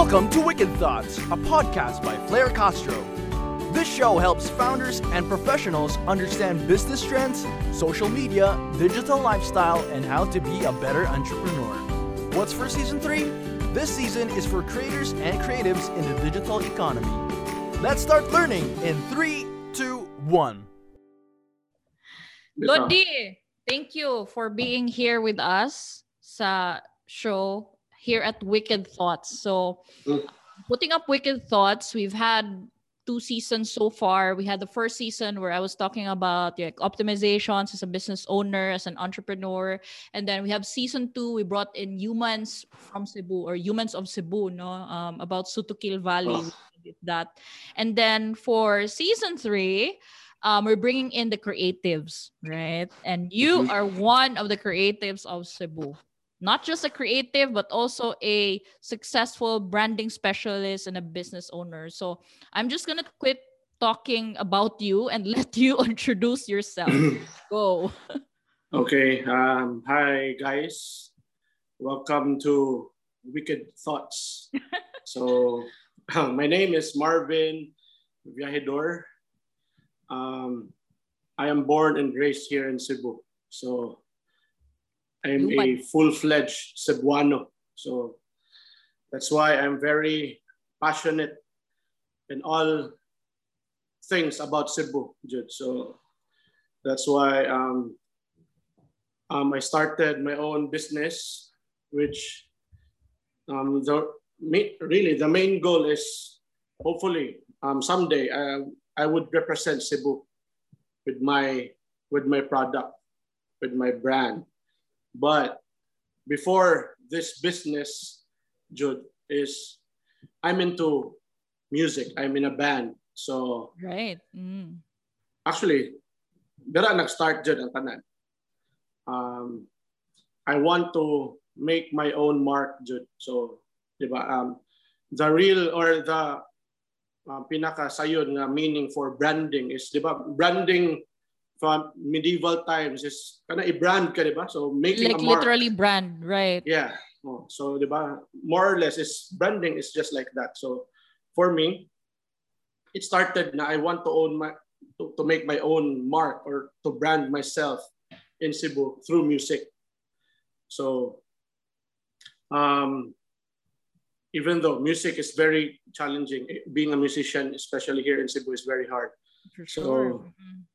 Welcome to Wicked Thoughts, a podcast by Fleire Castro. This show helps founders and professionals understand business trends, social media, digital lifestyle, and how to be a better entrepreneur. What's for season 3? This season is for creators and creatives in the digital economy. Let's start learning in 3, 2, 1. Lodi, thank you for being here with us sa show here at Wicked Thoughts. So, Mm. putting up Wicked Thoughts, we've had two seasons so far. We had the first season where I was talking about like optimizations as a business owner, as an entrepreneur, and then we have season two. We brought in humans from Cebu or humans of Cebu, no, um, about Sutukil Valley. Oh. That, and then for season three, um, we're bringing in the creatives, right? And you Mhm. are one of the creatives of Cebu. Not just a creative, but also a successful branding specialist and a business owner. So I'm just gonna quit talking about you and let you introduce yourself. Go. okay. Um, hi, guys. Welcome to Wicked Thoughts. so, my name is Marvin Viagedor. Um, I am born and raised here in Cebu. So, I'm a full-fledged Cebuano. So, that's why I'm very passionate in all things about Cebu, Jude. So, that's why um, um, I started my own business, which um, the really the main goal is hopefully um, someday I, I would represent Cebu with my with my product, with my brand. But before this business, Jude, is I'm into music. I'm in a band. So Right. Mm. actually, dira nag-start dyan ang tanan. Um, I want to make my own mark dyan. So, di ba, um, the real or the uh, pinaka sayon nga meaning for branding is, di ba, branding from medieval times is kana i-brand ka, di ba? So, making Like a mark. literally brand, right? Yeah. Oh, so, di ba, more or less, is branding is just like that. So, for me, it started na I want to own my, to, to make my own mark or to brand myself in Cebu through music. So, um, even though music is very challenging, eh, being a musician, especially here in Cebu, is very hard. For So, sure. Mm.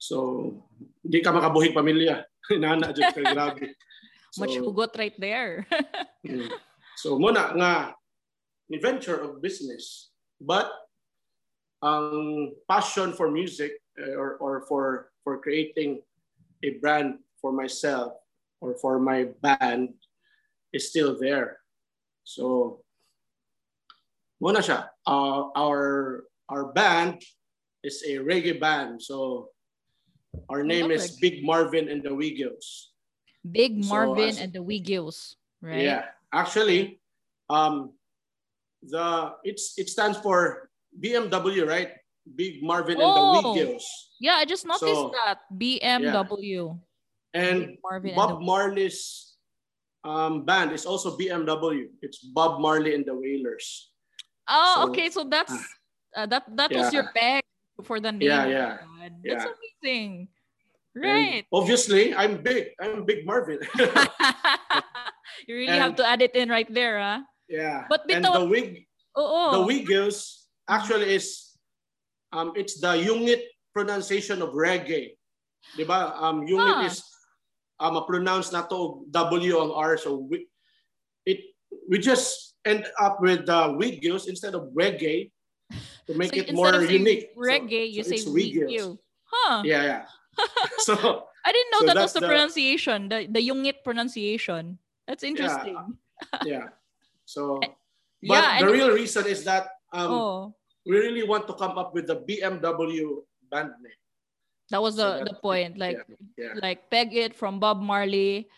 So, di ka pamilya. Nana, dyan ka, grabe. Much hugot right there. Mm. So muna nga ni venture of business but ang passion for music eh, or or for for creating a brand for myself or for my band is still there. So muna siya uh, our our band is a reggae band. So our name is Big Marvin and the Wigiws. Big So, Marvin as- and the Wigiws, right? Yeah, actually, um, the it's it stands for BMW, right? Big Marvin and the Oh. Wigiws. Yeah, I just noticed So, that BMW. And Marvin and Bob the- Marley's um, band is also BMW. It's Bob Marley and the Wailers. Oh, So, okay. So that's uh, that that was your bag for the name. Yeah, yeah, the band. That's yeah. amazing. And Right. obviously, I'm big. I'm Big Marvin. you really have to add it in right there, huh? yeah. But and the wig, Oo. the Wigiws actually is um it's the Yungit pronunciation of reggae. 'Di ba? Um Yungit Huh. is um pronounce na to W ang R so we, it we just end up with the Wigiws instead of reggae to make So it more unique. So- Reggae, you so say. Wigiws. Huh. Yeah, yeah. so I didn't know So that was the, the- pronunciation, the the Yungit pronunciation. That's interesting. yeah. So but Yeah, the real reason is that um oh, we really want to come up with the BMW band name. that was so the the point. Like Yeah. like peg it from Bob Marley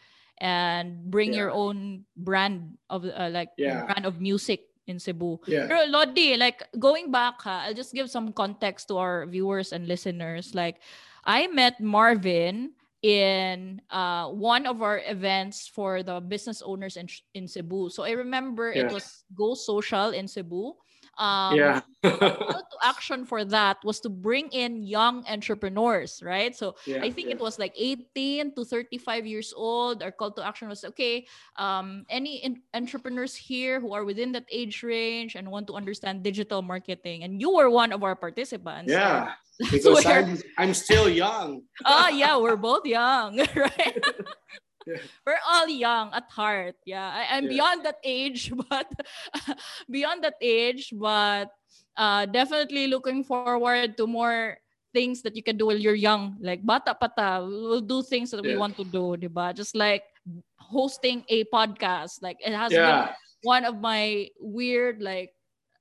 and bring your own brand of uh, like Yeah. brand of music in Cebu. Yeah. Pero Lodi, like going back, ha, I'll just give some context to our viewers and listeners. Like I met Marvin in uh, one of our events for the business owners in, in Cebu. So I remember Yeah. it was Go Social in Cebu. Um, yeah. call to action for that was to bring in young entrepreneurs, right? So yeah. I think yeah. it was like 18 to 35 years old. Our call to action was okay, um, any in- entrepreneurs here who are within that age range and want to understand digital marketing. And you were one of our participants. Yeah. Because where- I'm, I'm still young. oh yeah, we're both young, right? Yeah. We're all young at heart. Yeah, I, I'm Yeah. beyond that age, but beyond that age, but uh, definitely looking forward to more things that you can do while you're young. Like bata pata, we'll do things that we want to do, diba? Just like hosting a podcast. Like it has been one of my weird like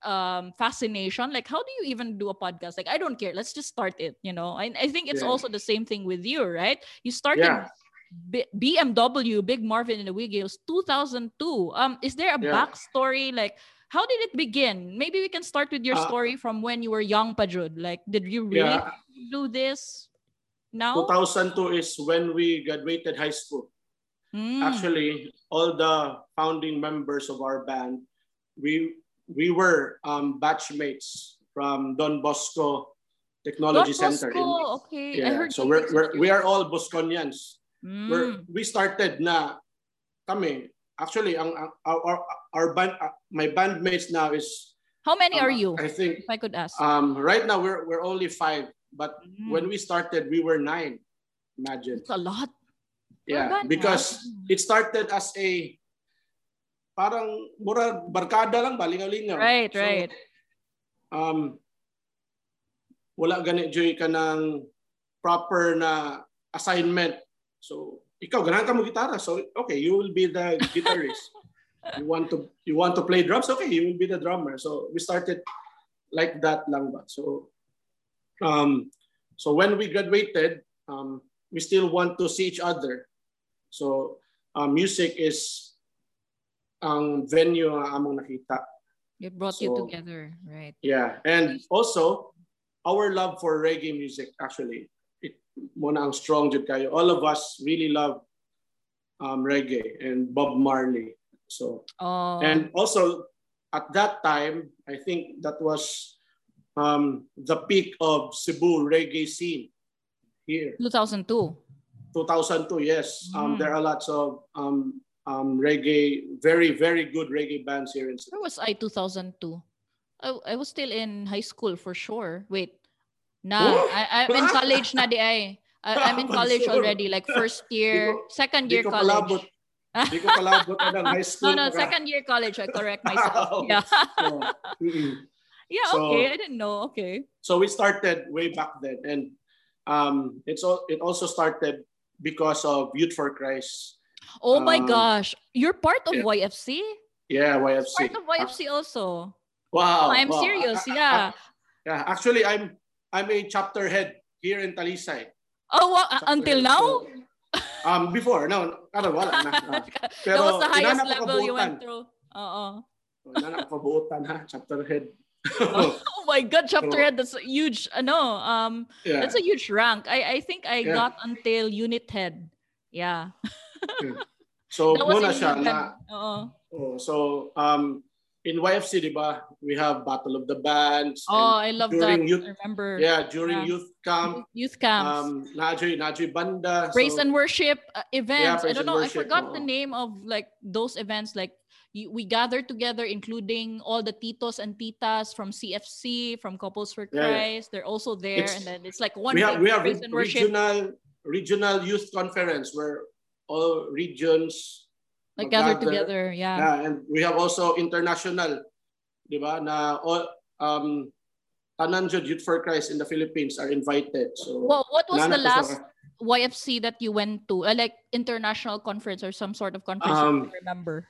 um fascination like how do you even do a podcast like i don't care let's just start it you know and i think it's Yeah. also the same thing with you right you started Yeah. B- bmw big marvin and the Wigiws 2002 um is there a Yeah. backstory like how did it begin maybe we can start with your Uh, story from when you were young pajud like did you really Yeah. do this now 2002 is when we graduated high school. Mm. Actually, all the founding members of our band, we we were um, batchmates from Don Bosco Technology Don Center. Bosco, okay i yeah, heard so we're, were- we are all Bosconians. Mm. we started na kami. Actually, ang, ang- our, our, band, uh, my bandmates now is. how many um, are you I think if i could ask um, right now we're, we're only five, but Mm. when we started, we were nine. Imagine. It's a lot. Yeah, because ah. it started as a parang mura barkada lang balingaw-lingaw. Right, So, right. Um wala gani joy ka ng proper na assignment. So ikaw ganahan ka mo gitara. So okay, you will be the guitarist. you want to you want to play drums? Okay, you will be the drummer. So we started like that lang ba. So um so when we graduated, um we still want to see each other. So uh, music is ang venue nga among nakita. It brought you So- together, right? Yeah, and also our love for reggae music actually it mo strong jud kayo. All of us really love um, reggae and Bob Marley. So Oh, and also at that time I think that was um, the peak of Cebu reggae scene here. 2002. 2002, yes. Um, Mm. there are lots of um, um, reggae, very, very good reggae bands here in Cebu. Where was I 2002? I, I was still in high school for sure. Wait. Nah. I, I'm in college na di ay. I, I'm in college already, like first year, ko- second year college. palabot. Di ko palabot na ng high No, school. no, ka. second year college. I correct myself. Yeah. So, yeah, So- okay. I didn't know. Okay. so we started way back then, and um, it's all. It also started because of Youth for Christ. Oh my Um, gosh. You're part of yeah. YFC? Yeah, YFC. Part of YFC also. Wow. Oh, I'm wow. serious. A- a- Yeah. Yeah, actually, I'm I'm a chapter head here in Talisay. Oh, Chapter until head. now? So, um, before, no, ano, wala na. Ah, that pero was the highest level you went through. Oo. Inanap ko kabuutan, ha, chapter head. Oh my god, chapter So- head. That's a huge ano, um yeah. that's a huge rank. I I think I Yeah. got until unit head. Yeah. So, muna siya na, Oo. oh, so, um, in YFC, di ba, we have Battle of the Bands. Oh, I love during that. Youth, I remember. yeah, during Yeah. youth camp, Youth camps. um, Najoy, Najoy Banda. praise so, and worship uh, events. I don't know. I worship, forgot the name of like those events. Like you, we gather together, including all the titos and titas from CFC, from Couples for Yeah, yeah. Christ. They're also there, It's- and then it's like one we have, we have praise and worship, regional, regional youth conference where all regions like gather together. Yeah. Yeah, and we have also international, di ba, na all, um, tanan Youth for Christ in the Philippines are invited. So, Well, what was the nanap ko sa- last YFC that you went to? Uh, like international conference or some sort of conference Um, remember?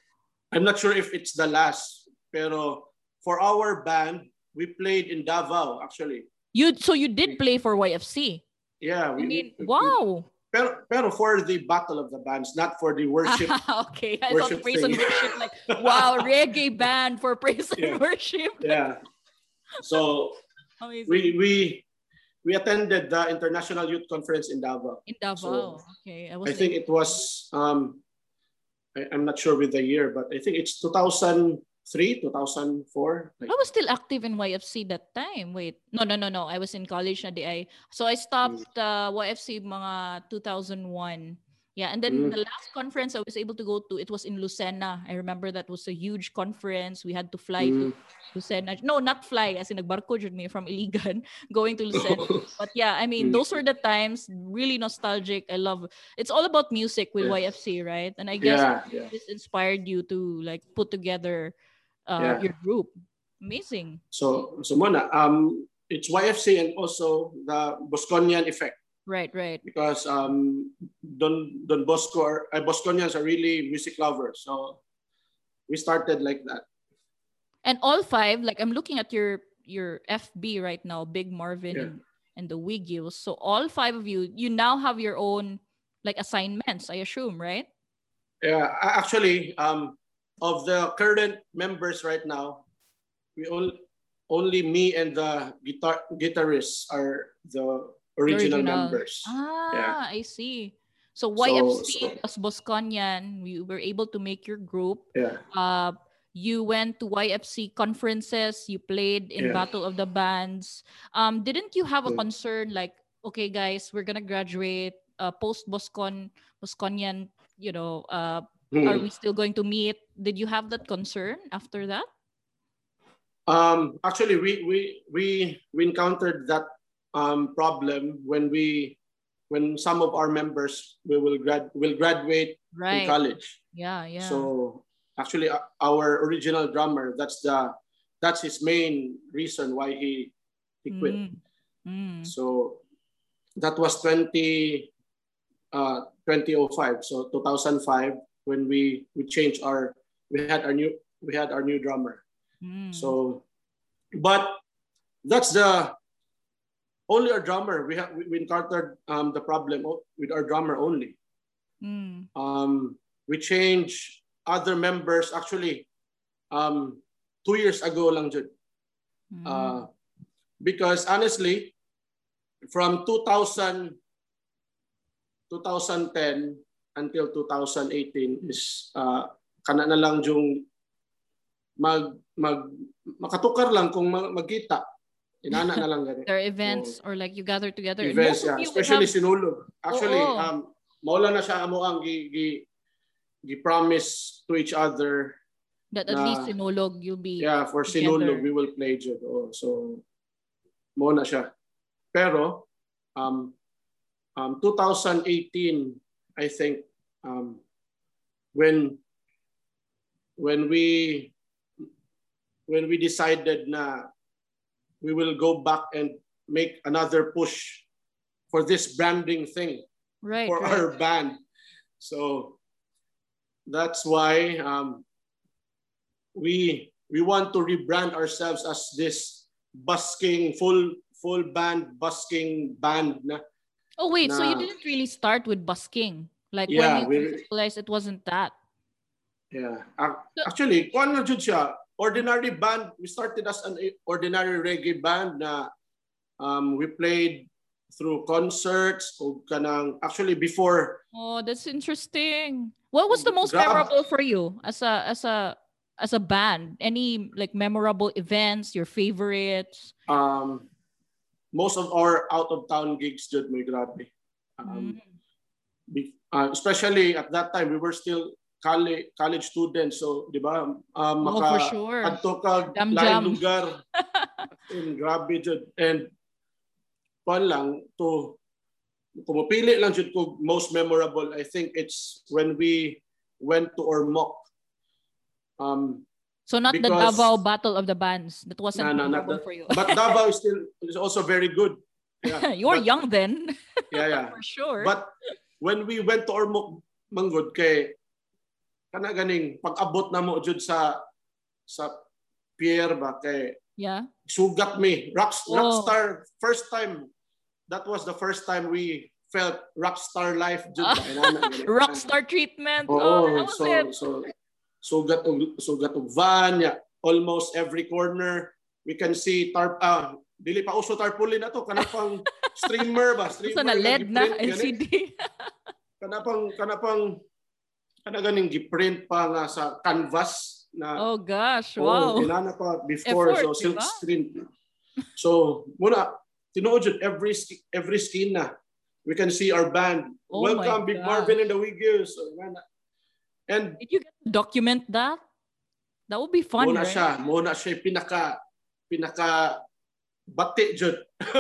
I'm not sure if it's the last, pero for our band, we played in Davao actually. You so you did play for YFC. Yeah, I we, mean, we- we- wow. Pero, pero for the battle of the bands, not for the worship. okay, I thought worship praise and thing. worship like wow, reggae band for praise and Yeah. worship. yeah. So Amazing. we we we attended the International Youth Conference in Davao. In Davao. So, okay. I was I think it was um, I, I'm not sure with the year, but I think it's 2003, 2004. Like, I was still active in YFC that time. Wait. No, no, no, no. I was in college na di ay. So I stopped uh, YFC mga 2001. Yeah, and then Mm. the last conference I was able to go to, it was in Lucena. I remember that was a huge conference. We had to fly to Mm. Lucena. No, not fly, as in nagbarko jud me from Iligan going to Lucena. But yeah, I mean, Mm. those were the times really nostalgic. I love it's all about music with Yeah. YFC, right? And I guess yeah, yeah. this inspired you to like put together uh, Yeah. your group. Amazing. So, so muna, um, it's YFC and also the Bosconian effect Right, right. because um, Don Don Bosco are, uh, Bosconians are really music lovers. So we started like that. And all five, like I'm looking at your your FB right now, Big Marvin Yeah. and, and the Wigiws. So all five of you, you now have your own like assignments, I assume, right? Yeah, actually, um, of the current members right now, we all only me and the guitar guitarists are the original, members. Ah, yeah. I see. So So- YFC so- plus Bosconian, we were able to make your group. Yeah, Uh, you went to YFC conferences. You played in Yeah. Battle of the Bands. Um, didn't you have a concern like, okay, guys, we're gonna graduate uh, post Boscon Bosconian? You know, uh, are Hmm. we still going to meet? Did you have that concern after that? Um, actually, we we we we encountered that um, problem when we when some of our members we will grad will graduate in college. Yeah, yeah. So actually, uh, our original drummer that's the that's his main reason why he he quit. Mm, mm. So that was 20 uh 2005 so 2005 when we we changed our we had our new we had our new drummer mm. so but that's the only our drummer we have we encountered um the problem with our drummer only Mm. um we changed other members actually um two years ago lang jud Mm. uh, because honestly, from 2000, 2010 until 2018 is uh, kana na lang yung mag, mag, makatukar lang kung mag, magkita. Inana na lang gani. there are events or like you gather together. Events, yeah. Especially have- sinulog. Actually, Oo. um, maula na siya amo ang gi, gi, gi promise to each other that at na- least sinulog you'll be Yeah, for together. Sinulog, we will play Jud. Oh, so, mo na siya. Pero, um, um, 2018, I think, um, when, when we, when we decided na we will go back and make another push for this branding thing right, for right. our band. So that's why um, we we want to rebrand ourselves as this busking full full band busking band na Oh wait, so you didn't really start with busking. Like Yeah, when you we- realized it wasn't that. yeah Ac- actually na jud siya ordinary band we started as an ordinary reggae band na um, we played through concerts o kanang actually before Oh, that's interesting. What was the most Grab- memorable for you as a as a as a band? Any like memorable events, your favorites? um, most of our out of town gigs jud may grabe. Um, Mm. Be- uh, especially at that time we were still college college students so di ba? Um, Oh, maka for sure. adto ka lain lugar. In grabe jud. And fun lang to kung mapili lang jud ko most memorable I think it's when we went to Ormoc. Um So not the Davao Battle of the Bands. That wasn't No, no, the- for you. but Davao is still is also very good yeah you were but- young then, yeah yeah for sure. But when we went to Ormoc Manggod kay kana ganing pag-abot na mo jud sa sa pier ba kay yeah. sugat me rock Oh. rockstar first time that was the first time we felt rockstar life jud inana. Rockstar treatment. Oo, oh, that oh, was so it. so sugat og sugat og van ya almost every corner we can see tarp ah dili pa uso tarpaulin na to kana pang streamer ba streamer Sa na LED na. LCD. kana pang kana pang kana ganing giprint pa nga sa canvas na oh gosh, wow. inana pa before Effort, so silk diba? screen. So muna tinuod jud every every skin na we can see our band. Oh Welcome Big gosh. Marvin and the Wiggles. So, inana. And Did you get to document that? That would be fun, muna right? siya, muna siya pinaka pinaka bati jud.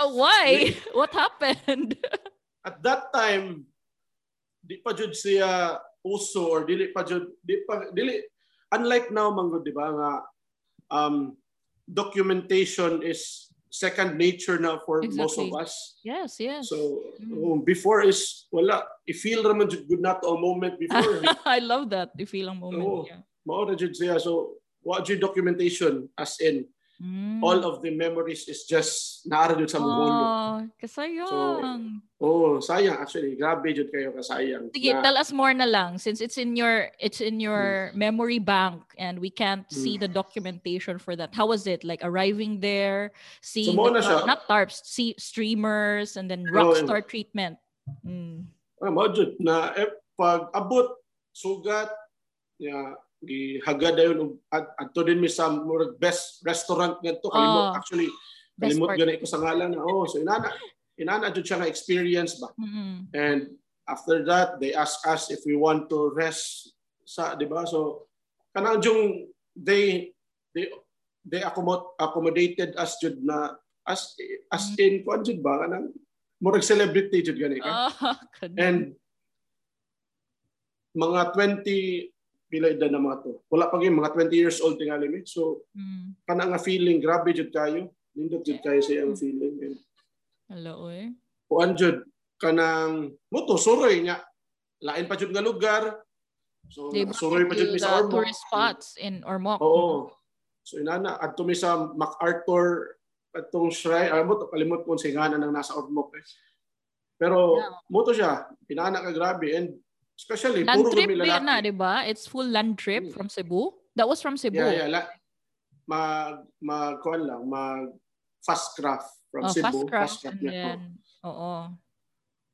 Oh, why? what happened? At that time di pa jud siya uso or dili pa jud di pa dili unlike now manggod di ba nga um documentation is second nature na for most of Exactly. us. yes, yes. So Mm. before is wala i-feel ra man jud good na to a moment before. I love that. You feel ang moment. Oo. yeah. Mao ra jud siya so wa jud documentation as in Mm. all of the memories is just naara jud sa ulo. Oh, kasayang. Oh, sayang actually. Grabe jud kayo kasayang. Sige, na- tell us more na lang since it's in your it's in your memory bank and we can't see Hmm. the documentation for that. How was it? Like arriving there, seeing mo the siya. not tarps, see streamers and then rockstar treatment. Mm. Ah, na eh, pag abot sugat ya gihagad dayon og ad- adto din mi sa murag best restaurant ngadto kalimot Oh, actually kalimot gani ko sa ngalan. Na oh so inana inana jud siya nga experience ba? Mm-mm. and after that they ask us if we want to rest sa di ba? So kanang jung they they they accommod accommodated us jud na as as Mm. in kuan jud ba? Kanang murag celebrity jud gani ka. Ganun. And mga 20 pila edad na mga to. Wala pa gyud mga 20 years old tingali mi. So Mm. kana nga feeling grabe jud kayo. Nindot jud kayo sa iyang feeling. And Hello, eh. kuan jud kanang moto suroy nya. Lain pa jud nga lugar. So suroy pa jud mi sa Ormoc. tourist spots in Ormoc. Oo. So inana adto mi sa MacArthur atong shrine. Ah, mo kalimot ko singanan nang nasa Ormoc. Eh. Pero Yeah. moto siya, pinana ka grabe and especially Land puro trip kami yan na, lalaki. di ba? It's full land trip Mm. from Cebu. That was from Cebu. Yeah, yeah. La, mag, mag, kuwan lang, mag fast craft from Oh, Cebu. fast craft and yeah. then, oo.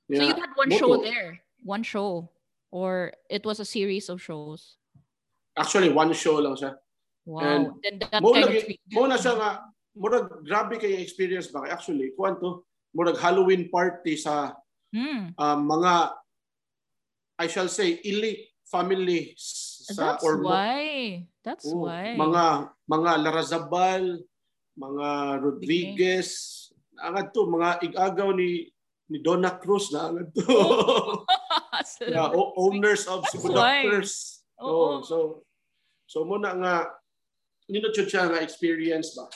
Yeah. So you had one Moto. show there, one show, or it was a series of shows. Actually, one show lang siya. Wow. And then that Mo kind of mo na siya nga, murag grabe kay experience ba? Actually, kuwan to, murag Halloween party sa Hmm. um, mga, I shall say, elite families sa That's Ormoc. why. That's Oo, why. Mga mga Larazabal, mga Rodriguez, angad to, mga igagaw ni ni Donna Cruz na angad to. Yeah, o- owners of. Doctors. Oo. Oh, so so muna nga nindot jud siya nga experience ba.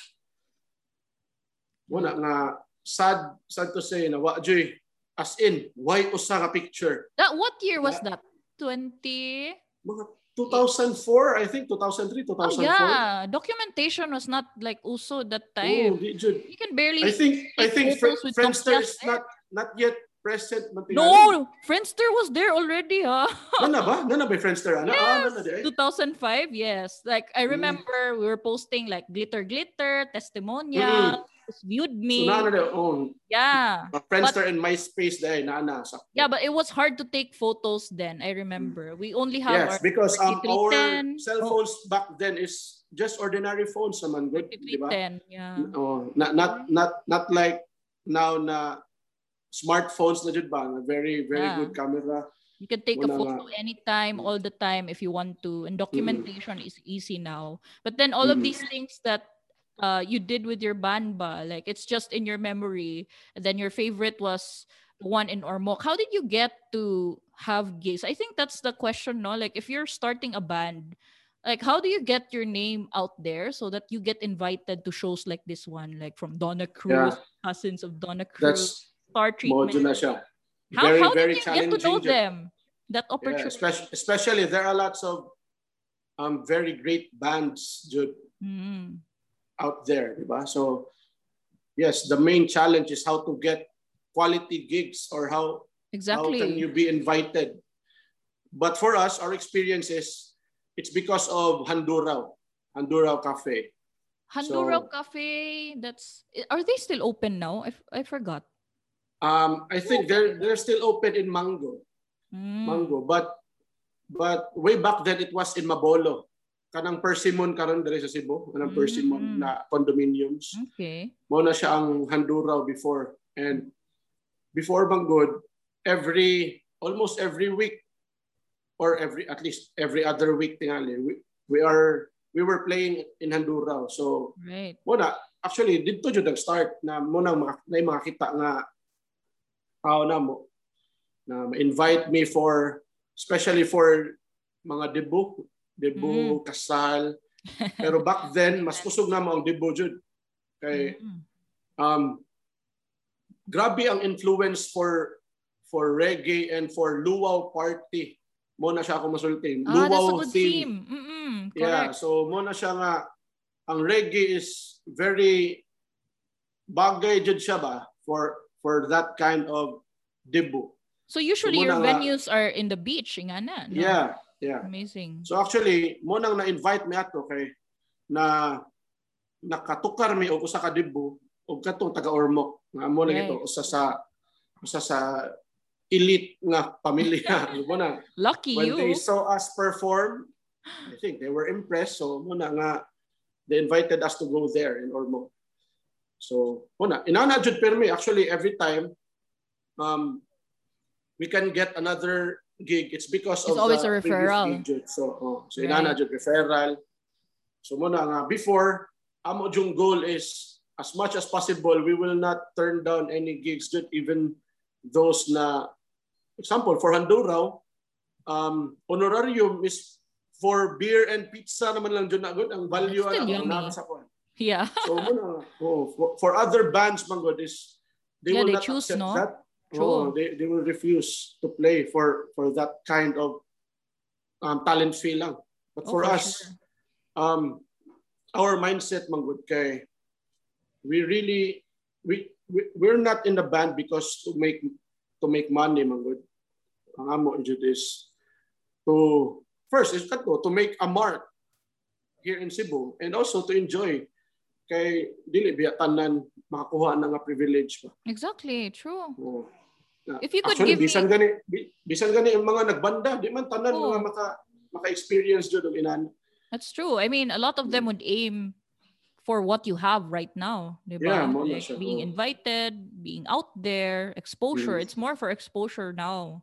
Muna nga sad sad to say na wa joy as in why usa nga picture. That what year was that? 20 Mga 2004, I think 2003, 2004. Oh yeah, documentation was not like uso that Oh, time. di jud. You can barely I think I think Fr- Friendster is not not yet present man tingali. No, Friendster was there already, huh? Nana ba? Nana ba Friendster ana? Ah, nana di ay. 2005, yes. Like I Mm. remember we were posting like glitter glitter, testimonial, viewed So me. nana di oh, yeah. Friendster and MySpace dai nana sa. Yeah, but it was hard to take photos then. I remember. We only have Yes, our because um, our cell phones back then is just ordinary phones naman good, di ba? yeah. Oh, not not not not like now na smartphones na jud ba na very very Yeah. good camera. You can take a photo nga. anytime, all the time if you want to. And documentation is easy now. But then all of Mm. these things that uh, you did with your banba, like it's just in your memory. And then your favorite was one in Ormoc. How did you get to have gigs? I think that's the question, no? Like if you're starting a band, like how do you get your name out there so that you get invited to shows like this one, like from Donna Cruz, cousins of Donna Cruz, That's Star Treatment? mojo na siya. How, very how very did you get to know them? That Yeah, opportunity. especially, especially there are lots of um very great bands jud Mm. Out there, di ba? So yes, the main challenge is how to get quality gigs or how Exactly. How can you be invited? But for us, our experience is it's because of Handuraw, Handuraw Cafe. Handuraw So- Cafe, that's are they still open now? I, I forgot. Um, I think they're they're still open in Mango, Mm. Mango, but but way back then it was in Mabolo. Kanang Persimmon karon diri sa Cebu, kanang Persimmon Mm. na condominiums. Okay. Mo na siya ang Handuraw before and before Banggod, every almost every week or every at least every other week tingali we, we are we were playing in Handuraw. So Right. mo na actually dito jud nag-start na mo na yung makakita nga tao na mo na invite me for especially for mga debut debut kasal pero back then mas kusog na mo ang debut jud kay Mm. um grabe ang influence for for reggae and for luau party mo na siya ako masulti Ah, that's a luau good theme, theme. Mm-mm, yeah correct. so mo na siya nga ang reggae is very bagay jud siya ba for for that kind of debut So usually your nga- venues are in the beach, nga na. no? yeah yeah Amazing. So actually, mo nang na-invite mi ato kay na nakatukar mi og usa ka dibbo og katong taga Ormoc. Nga mo Right. ito usa sa usa sa elite nga pamilya. mo na Lucky when you. they saw us perform, I think they were impressed. So mo na nga they invited us to go there in Ormoc. So mo na inana jud permi actually every time um we can get another gig it's because It's of always the a referral. gig. So oh, so Right. inana jud referral. So mo na nga before amo jung goal is as much as possible we will not turn down any gigs jud even those na example for Handuraw um honorarium is for beer and pizza naman lang jud na good ang value ana na sa kwan. Yeah. So muna, oh, for, for other bands man god is they Yeah, will they not choose, accept no? that. True. Oh, they, they will refuse to play for for that kind of um, talent fee lang. But Oh, for for us, sure. um, our mindset man good kay we really we, we we're not in the band because to make to make money man good. Ang amo is to first is kato to make a mark here in Cebu and also to enjoy kay dili biya tanan makakuha na nga privilege pa. Exactly. True. Oo. If you could Actually, give me- bisan gani bi- bisan gani ang mga nagbanda, di man tanan Oo. mga maka maka-experience jud og inan. That's true. I mean, a lot of them would aim for what you have right now. Diba? Yeah, like siya, being invited, being out there, exposure. Mm. It's more for exposure now.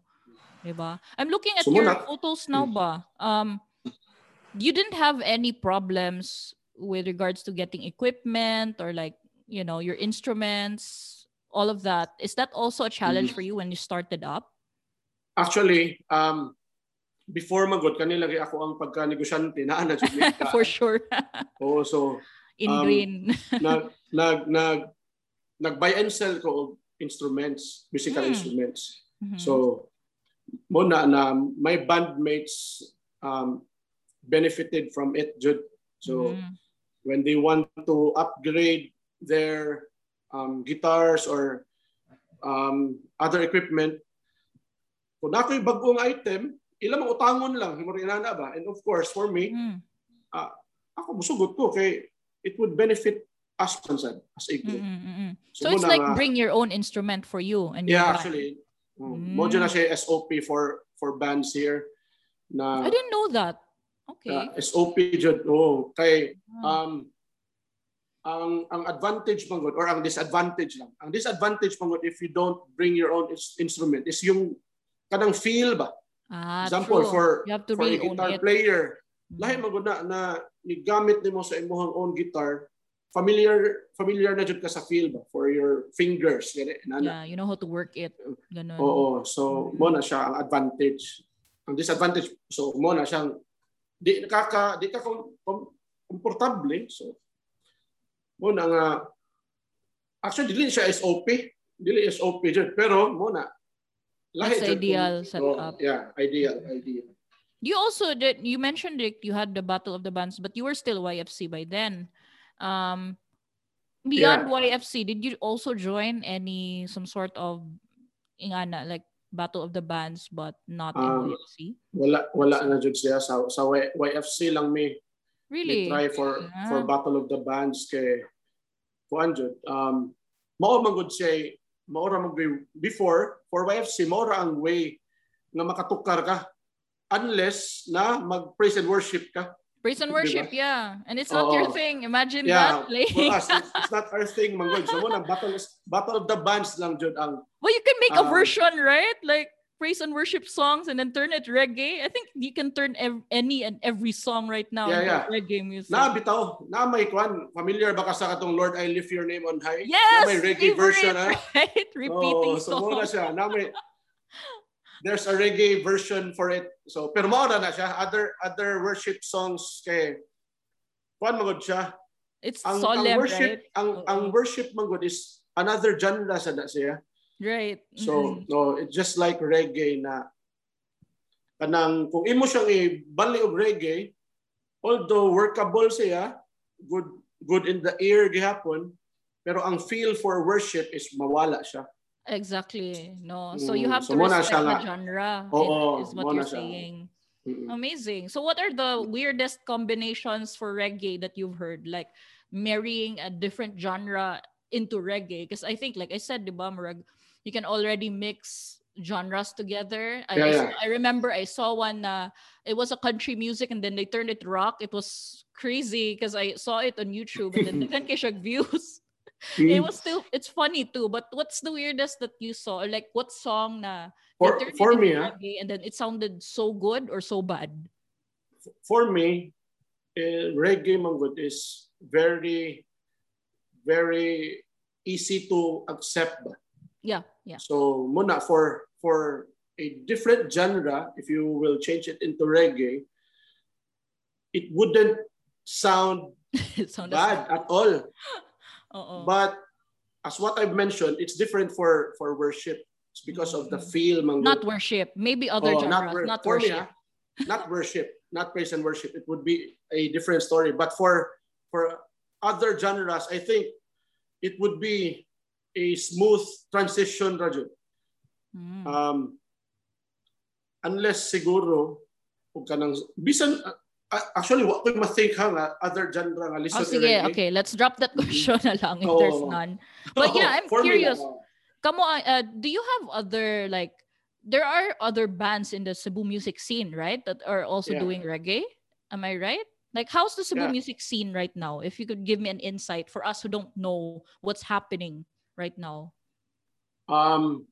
Diba? I'm looking at So, your muna- photos now ba. Um, you didn't have any problems with regards to getting equipment or like, you know, your instruments, all of that. Is that also a challenge Mm. for you when you started up? Actually, um before magod kanila kay ako ang pagka-negosyante na ka. for sure. Oo, so In Um, green. nag nag nag nag-buy and sell ko og instruments, musical Mm. instruments. Mhm. So mo na na my bandmates um benefited from it jud. So Mhm. when they want to upgrade their um, guitars or um, other equipment, kung na ako'y bagong item, ilang mga utangon lang, na ba? And of course, for me, Mhm. ako musugot ko kay it would benefit us as a group. Mm, mm, mm. So So, it's like nga- bring your own instrument for you and Yeah, band. actually, Mm. mo dyan na siya SOP for for bands here na I didn't know that. Okay. uh, SOP jud. Oh, kay Ah. um ang ang advantage mangod or ang disadvantage lang. Ang disadvantage mangod if you don't bring your own ins- instrument is yung kanang feel ba. ah, Example true. for you have to for a really own guitar it. player, Mhm. lahi magud na na nigamit nimo sa imong own guitar, familiar familiar na jud ka sa feel ba for your fingers gani Yeah, you know how to work it. Ganun. Oo, so mo na siya ang advantage. Ang disadvantage so mo na siyang di nakaka di ka kom, kom, komportable so mo na nga actually dili siya SOP dili SOP jud pero mo na That's jud ideal kung- setup. oh, yeah ideal ideal You also did. You mentioned that you had the Battle of the Bands, but you were still YFC by then. Um, beyond YFC, did you also join any some sort of ingana like Battle of the Bands, but not in Um, YFC? wala wala na jud siya sa sa YFC lang may Really? try for Ah. for Battle of the Bands kay kuan jud. Um mao man gud siya mao ra before for YFC mao ra ang way nga makatukar ka unless na mag praise and worship ka. Praise and Diba? worship, yeah. And it's not your Oo. thing. Imagine Yeah, that. Like, for us it's, it's not our thing man. So mo battle is Battle of the Bands lang jud ang well, you can make a Um, version, right? Like praise and worship songs and then turn it reggae. I think you can turn ev- any and every song right now Yeah, into yeah. reggae music. na bitaw na may kwan familiar ba ka sa katong Lord I lift your name on high? yes! Na may reggae favorite, version ha. Right? Repeating Oh, so muna songs. siya. Na may, there's a reggae version for it. So pero mao na na siya. Other other worship songs kay kuan magod siya. It's Ang, solemn, ang worship right? ang Oo. ang worship magod is another genre sa na siya. Right. So Mm-mm. no, it's just like reggae na kanang kung imo siyang ibali og reggae although workable siya good good in the ear gihapon pero ang feel for worship is mawala siya. Exactly. No. So you Mm, have so to respect siya the genre. Oo, is what you're siya. saying. Mm-mm. Amazing. So what are the weirdest combinations for reggae that you've heard? Like marrying a different genre into reggae? Because I think, like I said, diba, Marag, you can already mix genres together. I, Yeah, I, yeah. I remember I saw one, uh, it was a country music and then they turned it rock. It was crazy because I saw it on YouTube and then kay siya views. it Mm. was still, it's funny too. But what's the weirdest that you saw? Like what song na for, they turned it for me, ah, reggae and then it sounded so good or so bad? for me, eh, reggae manggod is very, very easy to accept. ba? Yeah, yeah. So muna for for a different genre, if you will change it into reggae, it wouldn't sound it bad at all. Oo. But as what I've mentioned, it's different for for worship. It's because of the Mm. feel manggod. not worship, maybe other Oh, genres, wor- not, for me, worship. ah, not worship, not praise and worship. It would be a different story. But for for other genres, I think it would be a smooth transition, Raju. Mm. Um, unless siguro kung kanang bisan uh, actually what ko ma-think ha nga other genre nga listen oh, sige, okay. Let's drop that question na lang if there's none. But yeah, I'm For me, curious. uh, Kamo, uh, do you have other, like, there are other bands in the Cebu music scene, right? That are also Yeah. doing reggae? Am I right? Like, how's the Cebu Yeah. music scene right now? If you could give me an insight for us who don't know what's happening right now. Um,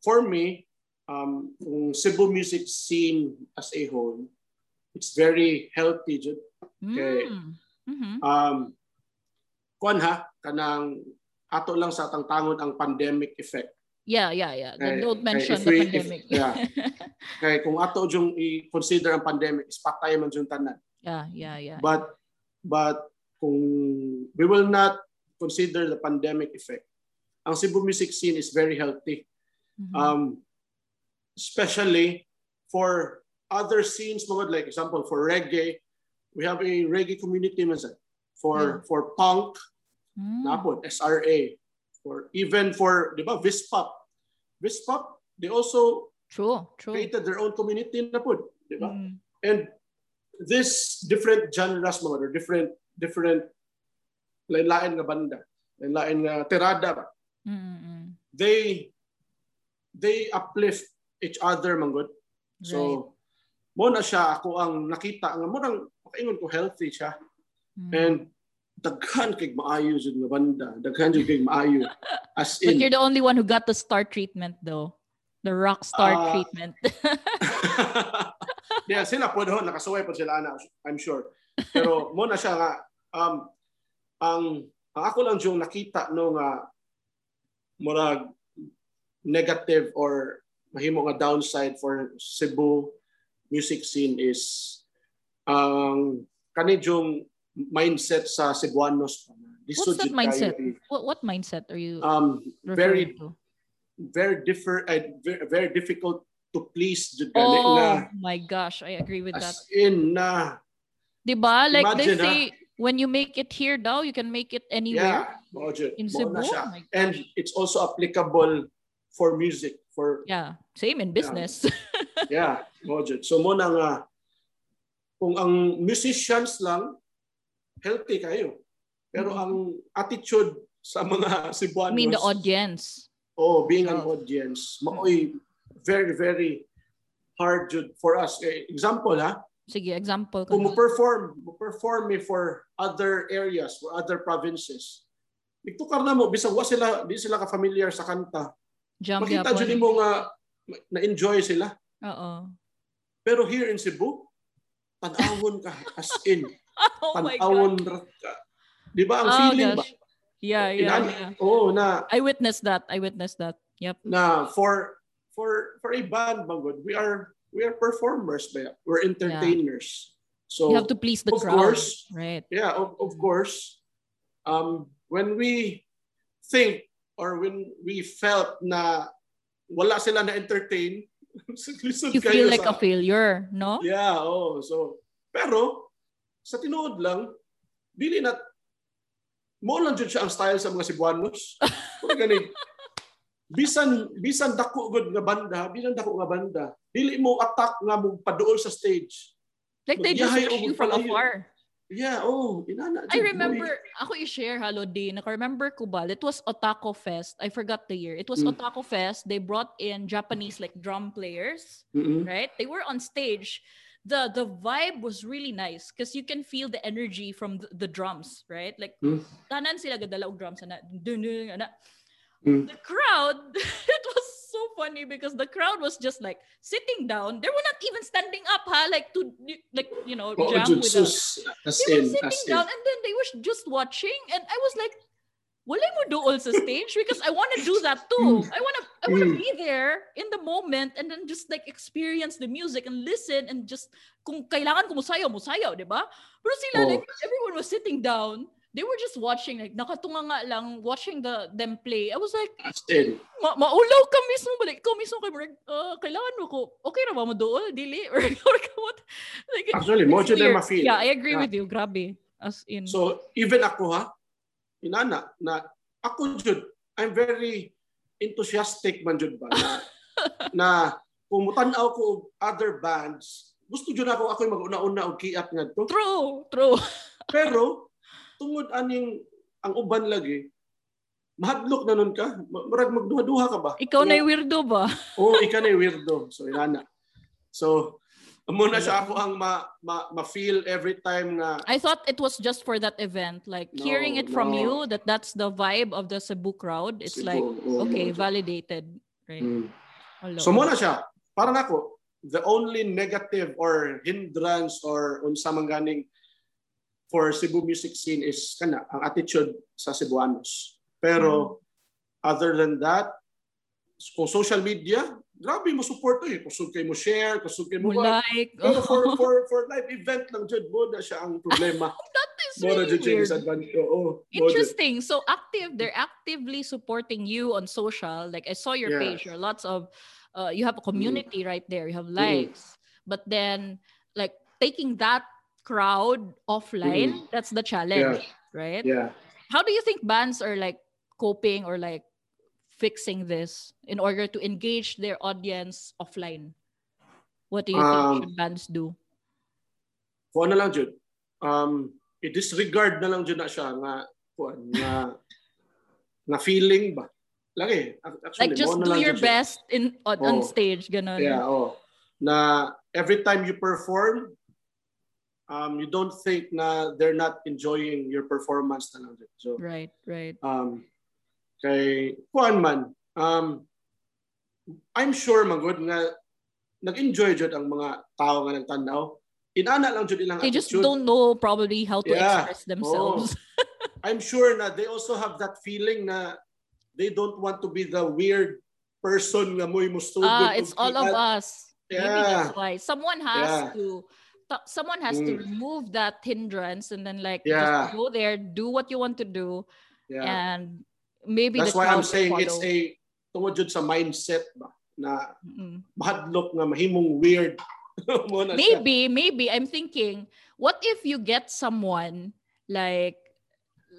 for me, um, Cebu music scene as a whole, it's very healthy. Jud. Okay. Mm. Mhm. Um, kuan ha, kanang ato lang sa tangtangon ang pandemic effect. Yeah, yeah, yeah. Then don't mention if the we- if- pandemic. yeah. Kaya kung ato yung i-consider ang pandemic, is patay man yung tanan. yeah, yeah, yeah. But but kung we will not consider the pandemic effect, ang Cebu music scene is very healthy. Mhm. Um, especially for other scenes, like example for reggae, we have a reggae community man sad. For for punk, Mm. SRA. For even for di ba Vispop, Vispop they also True, true. created their own community po, di ba? Mm. And this different genres mga or different different lain-lain nga banda, lain-lain nga tirada ba. Mm, mm, mm. They they uplift each other manggod. Right. So mo na siya ako ang nakita nga mo nang makaingon ko healthy siya Mm. and daghan kay maayo jud nga banda, daghan jud kay maayo as But in you're the only one who got the star treatment though. The rock star Ah. treatment. yeah, sila po doon, nakasuway po sila ana, I'm sure. Pero mo na siya nga um ang ang ako lang yung nakita no nga murag negative or mahimo nga downside for Cebu music scene is ang kani yung mindset sa Cebuanos pa. What's that mindset? What what mindset are you Um, very to? very different, uh, very, very difficult to please jud Oh my gosh, I agree with that. as in na Diba? Like Imagine, they say, when you make it here daw, you can make it anywhere. Yeah, mao jud. In Cebu? Oh And it's also applicable for music for Yeah, same in business. yeah, mao jud. So mo na nga kung ang musicians lang, healthy kayo. Pero Mhm. ang attitude sa mga I Cebuanos, mean the audience. oh, being an Oh. audience, maoy very, very hard jud for us. Eh, example ha, Sige, example kung mo-perform, mo-perform me for other areas, for other provinces, Nagtukar na mo, bisag wa sila, di sila ka-familiar sa kanta. Jump Makita dyan mo nga, na-enjoy sila. Oo. Pero here in Cebu, tanawon ka as in. Oh my Tanawon ka. Di ba ang Oh, feeling ba? gosh. Yeah, yeah, Inan- yeah. Oo, na I witnessed that. I witnessed that. Yep. na for for for a band bangod, we are we are performers ba? We're entertainers. So you have to please the of crowd. course, Right. yeah, of, of course, um, when we think or when we felt na wala sila na entertain, You feel like sa, a failure, no? Yeah, oh, so pero sa tinuod lang, dili na mo lang jud siya ang style sa mga Cebuanos. Kung gani, bisan bisan dako gud nga banda, bisan dako nga banda, dili mo attack nga mo paduol sa stage. Like they just watch you from afar. Yeah, oh, inana. I remember, boy. ako i-share, halo din, naka-remember ko ba, it was Otaku Fest. I forgot the year. It was Mm. Otaku Fest. They brought in Japanese like drum players, Mm-mm. right? They were on stage. The the vibe was really nice because you can feel the energy from the, the drums, right? Like, Mm. tanan sila gadala og drums, ana, dun, dun, ana. Mm. The crowd, it was so funny because the crowd was just like sitting down. They were not even standing up, ha? Like to like you know Oo, jam with a, sus, they were in, as sitting in. down and then they were just watching and I was like wala mo dool sa stage because I want to do that too. I want to I want to Mm. be there in the moment and then just like experience the music and listen and just kung kailangan ko musayaw, musayaw, 'di ba? Pero sila Oh. like everyone was sitting down. They were just watching like nakatunga nga lang watching the them play. I was like in. ma maulaw ka mismo balik ko mismo kay Mark, uh, kailangan mo ko okay ra ba mo dool dili or or what like Actually, mo jud na ma-feel. yeah I agree Yeah. with you grabe as in So, even ako ha, inana, na ako jud, I'm very enthusiastic man jud ba, na, na kung mutanaw ko other bands, gusto jud ako ako'y mag-una-una og kiat ngadto. true true Pero, tungod aning ang uban lagi, mahadlok na nun ka, Ma- murag magduha-duha ka ba? ikaw na Oo. weirdo ba Oo, ikaw na weirdo. So, inana. So, muna siya ako ang ma, ma, ma-feel every time na I thought it was just for that event. Like No, hearing it from no. you that that's the vibe of the Cebu crowd. It's Cebu, like oo, okay, oo. validated, right? Mm. Hello. So muna siya, parang ako, the only negative or hindrance or unsa man ganing for Cebu music scene is kana ang attitude sa Cebuanos. Pero other than that, kung social media, grabe mo support to eh. Kusog kayo mo share, kusog kayo mo like Pero for, for, for live event lang jud mo na siya ang problema. that is Mo really weird. Oo. mo. Interesting. So active, they're actively supporting you on social. Like I saw your Yeah. page. There are lots of uh, you have a community right there. You have Mm. likes. But then like taking that crowd offline, that's the challenge, right? Yeah. How do you think bands are like coping or like fixing this in order to engage their audience offline? What do you think Um, should bands do? kuha na lang jud um i-disregard na lang jud na siya nga kuan nga nga feeling ba lagi actually Like just do your best in on, on Oh. stage, ganon. yeah oh na every time you perform um you don't think na they're not enjoying your performance na lang so Right, right. um kay kuan man um I'm sure magud nga nag-enjoy jud ang mga tao nga nagtanaw inana lang jud ilang They just attitude. don't know probably how to Yeah. express themselves. I'm sure na they also have that feeling na they don't want to be the weird person nga mo'y mustugod. Ah, it's all of us. Maybe Yeah. that's why someone has Yeah. to someone has to Mm. remove that hindrance and then like Yeah. just go there, do what you want to do, Yeah. and maybe That's why I'm saying it's a tungod jud sa mindset ba na Mm. mahadlok nga mahimong weird. Mo na siya. maybe maybe i'm thinking what if you get someone like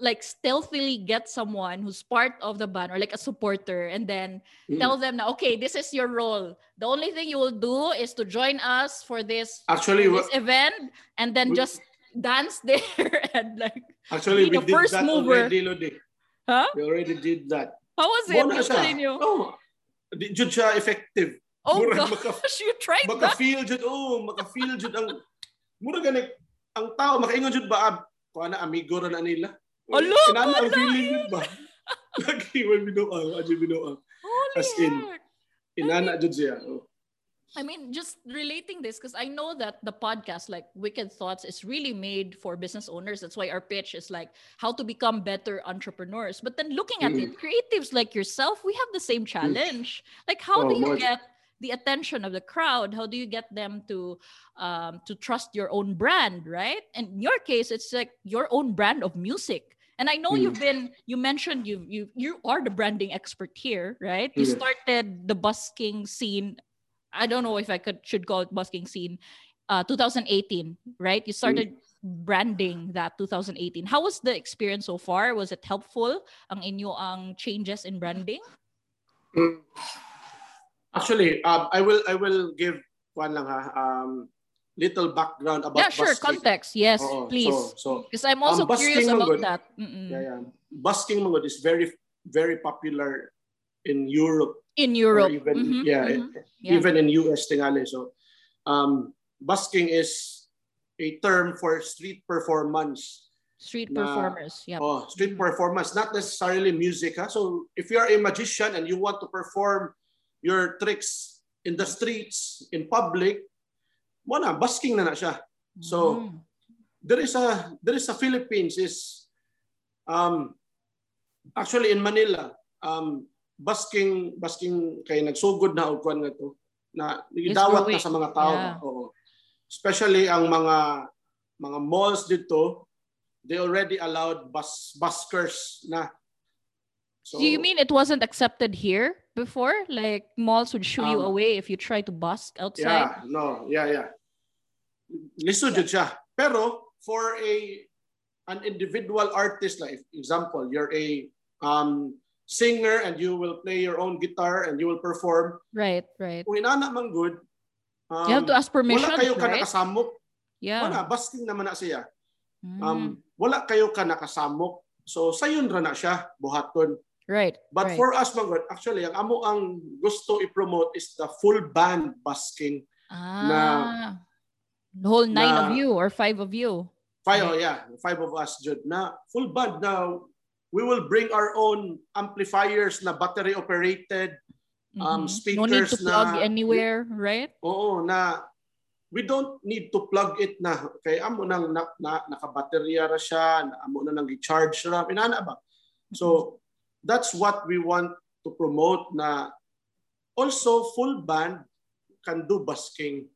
like stealthily get someone who's part of the band or like a supporter and then Mm. tell them na okay this is your role the only thing you will do is to join us for this Actually, for this event and then we- just dance there and like actually be we the did first that mover. already, Lodi. huh We already did that. how was it Muna you siya. Oh, di jud siya effective. oh Murag gosh you tried that Maka-feel jud, oh, maka-feel jud ang mura gani ang tao makaingon jud ba ab kuha na amigo ra na nila. Alo, Kinana ang feeling ba? Lagi may binuang, adyo binuang. Holy As in. Inana jud siya. Oh. I mean, just relating this because I know that the podcast, like Wicked Thoughts, is really made for business owners. That's why our pitch is like how to become better entrepreneurs. But then looking at it, mm-hmm. creatives like yourself, we have the same mm-hmm. challenge. Like, how Oh, do you get the attention of the crowd? How do you get them to um, to trust your own brand, right? And in your case, it's like your own brand of music. And I know Mm. you've been you mentioned you you you are the branding expert here, right? You Yeah. started the busking scene. I don't know if I could should call it busking scene. Uh, 2018, right? You started branding that 2018. How was the experience so far? Was it helpful? Ang inyo ang changes in branding? Mm. Actually, um, I will I will give one lang ha, um, little background about yeah, sure. busking. Context, yes, Oo, please. So, so Because I'm also busking curious about that. Mm-mm. yeah, yeah. Busking mga is very very popular in Europe In Europe, even Mhm, yeah, mhm. e- Yeah. even in US tingali. So um, busking is a term for street performance. street na- performers. Yeah. Oh, street Mhm. performance, not necessarily music. Ha? So if you're a magician and you want to perform your tricks in the streets, in public, mo na, busking na na siya. So, Mm. there is a there is a Philippines is um actually in Manila um busking busking kay nagsugod na og kwan nga to na gidawat na sa mga tao Yeah. oo especially ang mga mga malls dito they already allowed bus buskers na so Do you mean it wasn't accepted here before? Like malls would shoo you Um, away if you try to busk outside? Yeah, no, yeah, yeah. Lisod yun siya. Pero for a an individual artist, like example, you're a um, singer and you will play your own guitar and you will perform. Right, right. Kung inana man good, um, you have to ask permission, wala kayo ka right? nakasamok. Yeah. Wala, busking naman na siya. Mm, Um, wala kayo ka nakasamok. So sayon ra na siya, buhaton. Right. But right. for us, Manggod, actually, ang amo ang gusto i-promote is the full band busking. ah, the whole nine na- of you or five of you. Five, oh yeah, five of us, Jude, na full band na we will bring our own amplifiers na battery operated. Um, Mhm. no need to speakers plug na- anywhere, right? Oo, na we don't need to plug it na. Kay amo nang na, na, nakabaterya ra siya, na amo na nang i-charge ra, inana ba? So that's what we want to promote na also full band can do busking.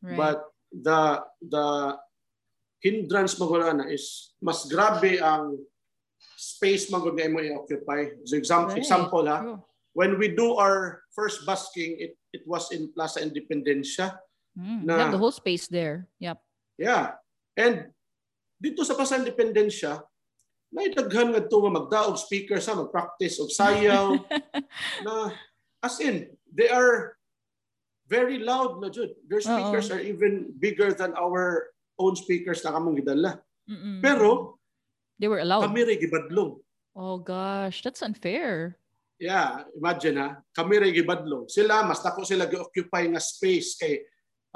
Right. But the the hindrance magula na is mas grabe ang space magud nga imo i-occupy. So example, Right, example ha, true. when we do our first busking, it it was in Plaza Independencia. Mm, na- have the whole space there. Yep. Yeah. And dito sa Plaza Independencia, naidaghan nga ito nga magdaog speaker sa mag-practice og sayaw na as in they are very loud na jud. Their speakers are even bigger than our own speakers na kamong gidala. Mm-mm. Pero they were allowed. kami ray gibadlong. oh gosh, that's unfair. Yeah, imagine ha, kami ray gibadlong. Sila mas dako sila gi-occupy nga space kay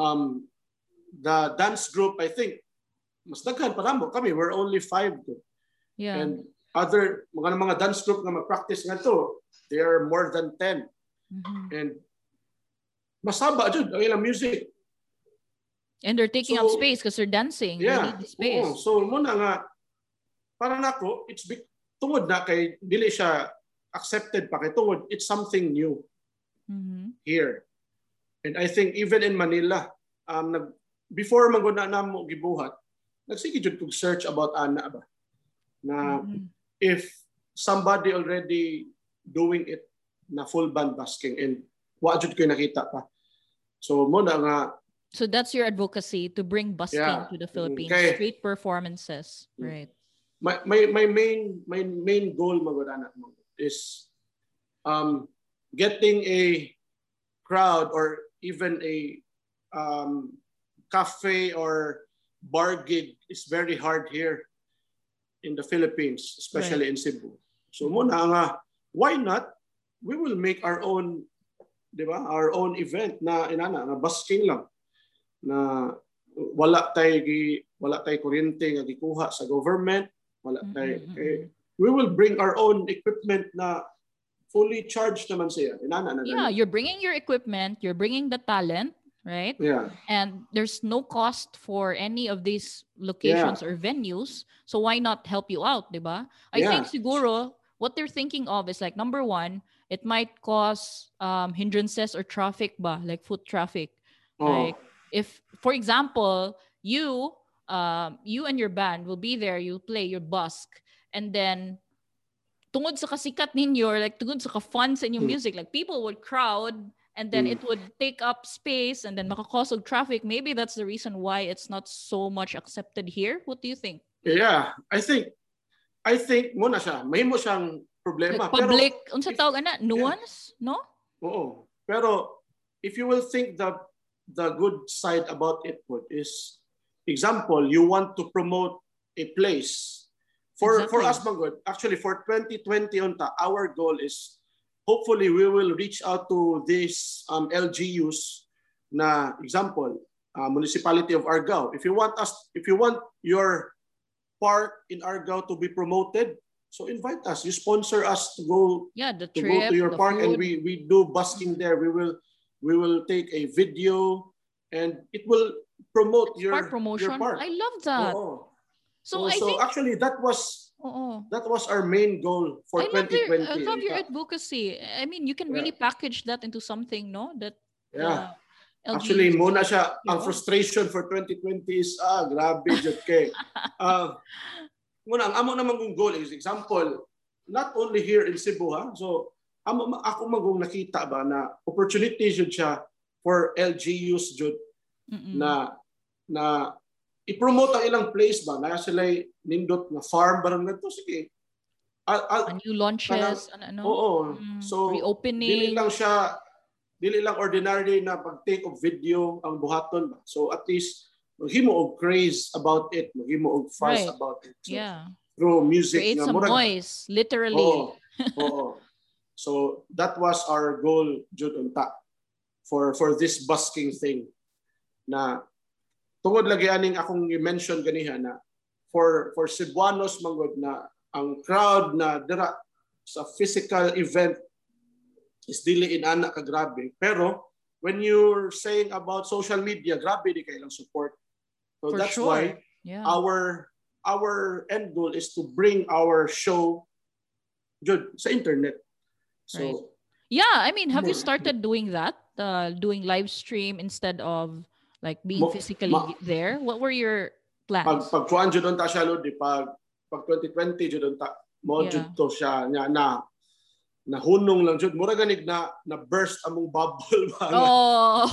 um the dance group I think mas daghan pa mo kami we're only five to. Yeah. And other mga mga dance group nga mag-practice nga to, they are more than 10 Mhm. and masaba jud ang ilang music. And they're taking up So, space because they're dancing. They Yeah. need the space. Oo. So mo na nga para nako it's big, tungod na kay dili siya accepted pa kay tungod it's something new Mhm. here. And I think even in Manila um nag before man gud na namo gibuhat nagsige jud kog search about ana ba na Mhm. if somebody already doing it na full band busking and wa jud ko'y nakita pa. So mo na nga So that's your advocacy to bring busking Yeah. to the Philippines. Okay. Street performances. Mm. Right. my, my, my main my main goal magudana is um, getting a crowd or even a um, cafe or bar gig is very hard here in the Philippines, especially right. in Cebu. So muna nga, why not? We will make our own, di ba? Our own event na inana, na busking lang. Na wala tay wala tay kuryente nga gikuha sa government, wala tay mm-hmm. eh, we will bring our own equipment na fully charged naman siya. Inana na Yeah, you're bringing your equipment, you're bringing the talent, right? Yeah. And there's no cost for any of these locations yeah. or venues. So why not help you out, diba? I yeah. think siguro what they're thinking of is like number one, it might cause um, hindrances or traffic ba, like foot traffic. Oh. Like if, for example, you um, you and your band will be there, you play your busk, and then tungod sa kasikat ninyo, or like tungod sa ka-fun sa inyong hmm. music, like people would crowd and then mm. it would take up space and then makakause traffic. Maybe that's the reason why it's not so much accepted here. What do you think? Yeah, I think I think mo na siya. May mo siyang problema. Like public, pero, unsa tawag ana? Nuance, yeah. no? Oo. Pero if you will think the the good side about it is example, you want to promote a place. For exactly. for us Mangod, actually for 2020 unta, our goal is hopefully we will reach out to these um, LGUs na example, uh, municipality of Argao. If you want us, if you want your park in Argao to be promoted, so invite us. You sponsor us to go. Yeah, the to trip, go to your park, food. and we we do busking there. We will we will take a video, and it will promote your park promotion. Your park. I love that. Oh, So, so, I so think, actually that was Oo. That was our main goal for I 2020. Love your, I love your advocacy. I mean, you can yeah. really package that into something, no? That yeah. Uh, Actually, muna siya, ang frustration for 2020 is, ah, grabe, jud kay. uh, muna, ang amo naman kong goal is, example, not only here in Cebu, ha? So, amo, ako magong nakita ba na opportunity jud siya for LGUs jud na na i-promote ang ilang place ba? Na sila nindot na farm ba rin to sige. I'll, I'll, new launches ano, ano? Oo. Mm, so reopening. dili lang siya dili lang ordinary na pag take of video ang buhaton ba? So at least maghimo og craze about it. Maghimo og fuss right. about it. So, yeah. through music create some murag, noise literally. Oo, oo. so that was our goal jud unta for for this busking thing na tungod lagi aning akong i-mention ganiha na for for Cebuanos manggod na ang crowd na dira sa physical event is dili in ana ka grabe pero when you're saying about social media grabe di kay lang support so for that's sure. why yeah. our our end goal is to bring our show jud sa internet so right. yeah i mean have you started doing that uh, doing live stream instead of Like being physically ma, there? What were your plans? Pag pag kuan jud ta siya lodi pag pag 2020 jud ta mo yeah. to siya nya na nahunong lang jud mura ganig na na burst among bubble ba oh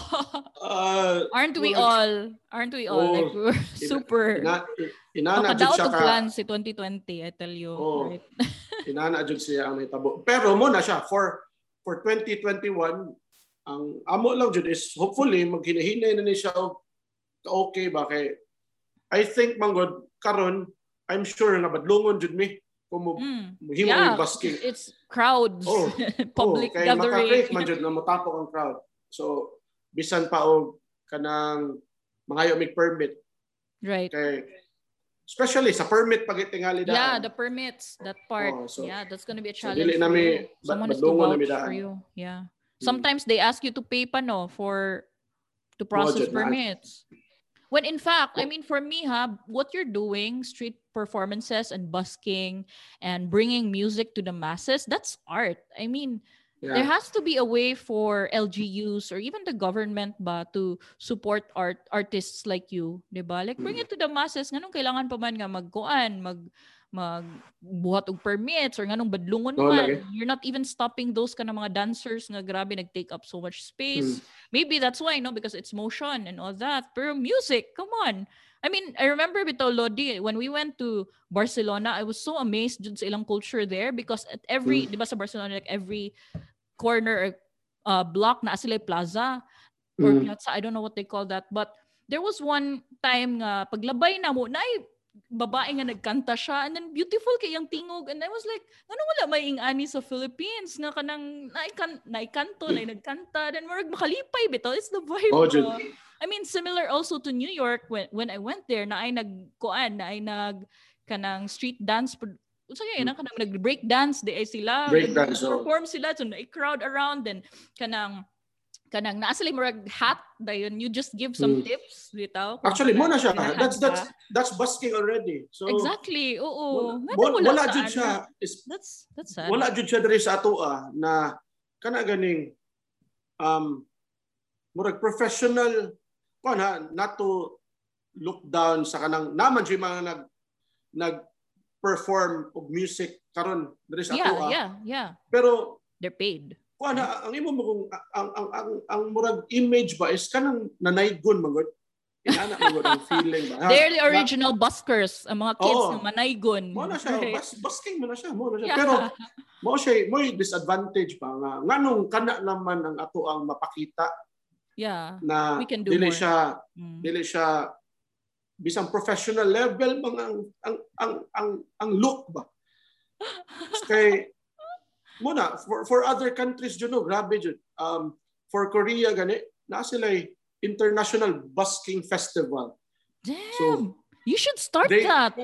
uh, aren't we all aren't we all oh, like we're super ina, inana jud siya ka plan si 2020 I tell you oh, right inana jud siya ang nahitabo pero mo na siya for for 2021 ang amo lang jud is hopefully maghinahinay na ni siya okay ba kay I think manggod karon I'm sure nga badlongon jud mi kung mo mm. himo yeah, basking. It's crowds, oh, public oh, kay gathering. man jud na matapok ang crowd. So bisan pa og kanang mga mig permit. Right. Kay especially sa permit pag itingali daan. Yeah, the permits, that part. Oh, so, yeah, that's gonna be a challenge. So, dili Someone is to vouch for you. Yeah. Sometimes they ask you to pay pa no for to process permits. When in fact, I mean for me ha, what you're doing, street performances and busking and bringing music to the masses, that's art. I mean, yeah. there has to be a way for LGUs or even the government ba to support art artists like you, 'di ba? Like bring mm. it to the masses. Nganong kailangan pa man nga magkuan, mag magbuhat og permits or nganong badlungon Oo, man. lagi. You're not even stopping those kind of mga dancers nga grabe nag-take up so much space. Maybe that's why, no? Because it's motion and all that. Pero music, come on. I mean, I remember bito Lodi, when we went to Barcelona, I was so amazed dun sa ilang culture there because at every, di ba sa Barcelona, like every corner or uh, block na sila plaza or Mm. plaza, I don't know what they call that. But there was one time nga, paglabay na mo, na babae nga nagkanta siya and then beautiful kay yung tingog and I was like ano wala may ingani sa Philippines nga kanang naikan naikanto na nagkanta then murag makalipay bitaw it's the vibe Oh? Jud. I mean similar also to New York when when I went there na ay nagkuan na ay nag kanang street dance Unsa kaya na kanang nag break dance di ay sila Break dance, oh. perform sila so na crowd around then kanang kanang naa sila murag hat dayon you just give some Mm. tips bitaw Actually, mo na siya. That's that's that's busking already. So Exactly. Oo. Wala, wala, wala sa jud ano. siya. Is, That's that's sad. wala jud siya diri sa ato ah, na kana ganing um murag professional ko na not to look down sa kanang naman siya mga nag nag perform og music karon diri sa Yeah, ato ah. yeah, yeah. Pero They're paid. Kuha na ang imo mo kung ang ang ang, ang murag image ba is kanang nanaygon magod. Magod ang feeling ba. They're the Na- original buskers, ang mga kids Oo. na manaygon. Mo na siya, Right. bas, busking mo na siya, mo na siya. Yeah. Pero mo siya, mo disadvantage pa nga nganong kana naman ang ato ang mapakita yeah. na We can do dili more. siya Mm. dili siya bisang professional level mga ang ang ang ang, ang look ba. Kay muna for for other countries jud no grabe jud. Um for Korea gani na sila international busking festival. Damn. you should start They, that.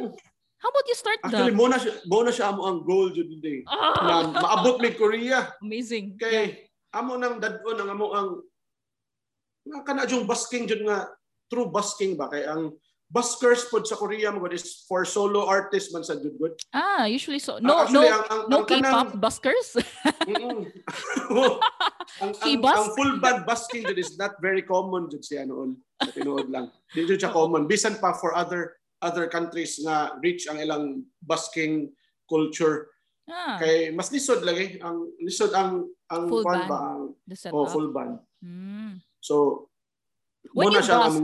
How about you start actually that? mo na siya mo na siya amo ang goal jud today. Ah, Na maabot mi Korea. amazing. kay Yeah. amo nang dadon ang amo ang nga kana jung busking jud nga true busking ba kay ang buskers pod sa Korea mo is for solo artists man sa jud good. Ah, usually so. No, actually, no, ang, ang, no ang kanang- K-pop buskers. Mm-mm. ang, ang, ang full band busking jud is not very common jud siya noon. Tinuod lang. Di jud siya common. Bisan pa for other other countries nga rich ang ilang busking culture. ah, Kay mas lisod lagi ang lisod ang ang Full band. ba ang the setup. oh, full band. Mm. So When you busk-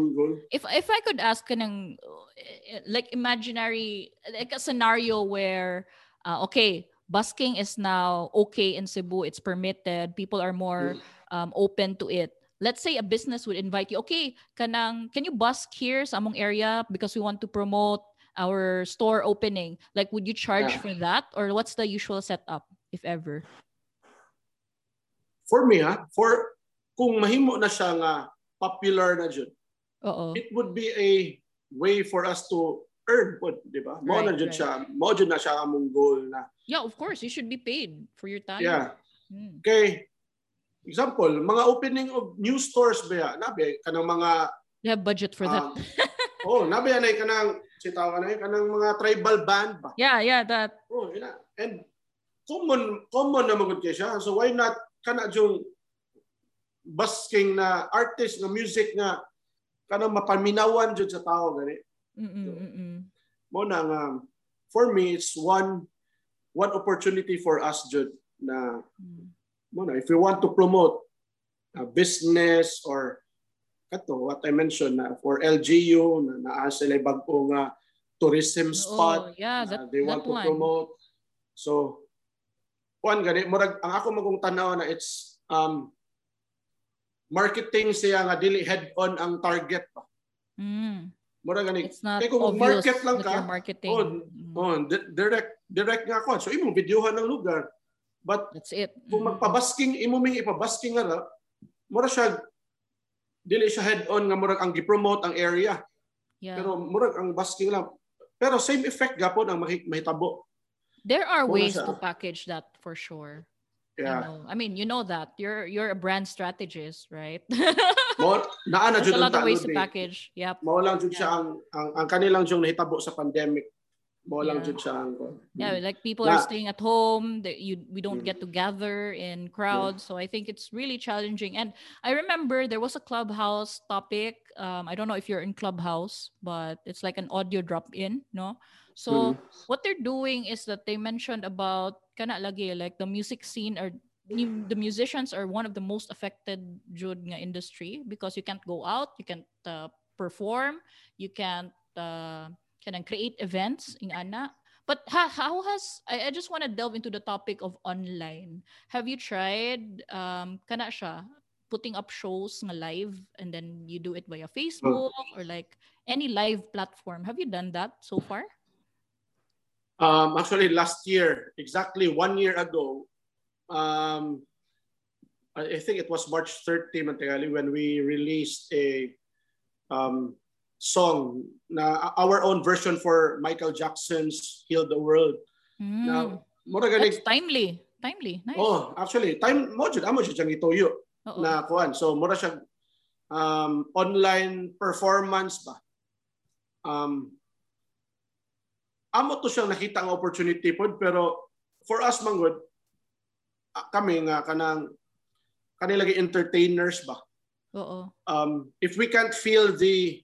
if if I could ask kanang uh, like imaginary like a scenario where uh, okay busking is now okay in Cebu it's permitted people are more um, open to it. Let's say a business would invite you okay kanang can you busk here sa among area because we want to promote our store opening? Like would you charge Yeah. for that? Or what's the usual setup if ever? For me ha, for kung mahimo na siya nga popular na jud, oo it would be a way for us to earn pod, di ba? Mo na Right, jud right. siya, mo jud na siya among goal na. yeah of course you should be paid for your time Yeah. Mm. Kay example, mga opening of new stores ba nabi kanang mga you have budget for that um, oh, nabi anay kanang sitaw kanay kanang mga tribal band ba. yeah yeah that Oh, ina. And common common na magud kay siya. So why not kana jung busking na artist na music nga kanang mapaminawan jud sa tao gani. Mm-mm. Mo na nga for me it's one one opportunity for us jud na Mm. mo na if you want to promote a business or kato what I mentioned na for LGU na naa sila bag-o nga tourism spot Oh, yeah, that, they want to one. promote. So, kuan gani, murag ang ako magong tanaw na it's um marketing siya nga dili head on ang target pa. Mm. Murag gani. Not Kaya kung market lang ka, marketing. oh, Mm. Oh, di- direct direct nga kon. So imong videohan ng lugar. But That's it. kung Mm. magpabasking imo ming ipabasking nga ra, mura siya dili siya head on nga murag ang gi-promote ang area. Yeah. Pero murag ang basking lang. Pero same effect gapon ang mahi- mahitabo. there are ways siya. to package that for sure. You know, I mean, you know that. You're you're a brand strategist, right? Mo naa na There's jud a lot of ways to eh. package. Yep. Mao lang jud siya ang, ang ang kanilang jung nahitabo sa pandemic. Mao lang Yeah. jud siya ang Yeah, like people Na- are staying at home. That you we don't Mm. get to gather in crowds, so I think it's really challenging. And I remember there was a clubhouse topic. Um, I don't know if you're in clubhouse, but it's like an audio drop in, no? So what they're doing is that they mentioned about kana lagi like the music scene or the musicians are one of the most affected jud nga industry because you can't go out, you can't uh, perform, you can't uh, kanang create events in ana. But ha, how has I, I just want to delve into the topic of online. Have you tried um kana siya putting up shows nga live and then you do it via Facebook or like any live platform? Have you done that so far? Um, actually, last year, exactly one year ago, um, I think it was March 30, Mantegali, when we released a um, song, na our own version for Michael Jackson's "Heal the World." Mm. Mura That's timely. Timely. Nice. Oh, actually, time mo jud amo jud siyang ituyo Oo. na kuan. So mura siya um, online performance ba. Um, amo to siyang nakita nga opportunity pod pero for us manggod ah, kami nga kanang kanilagi entertainers ba. Oo. Um, if we can't feel the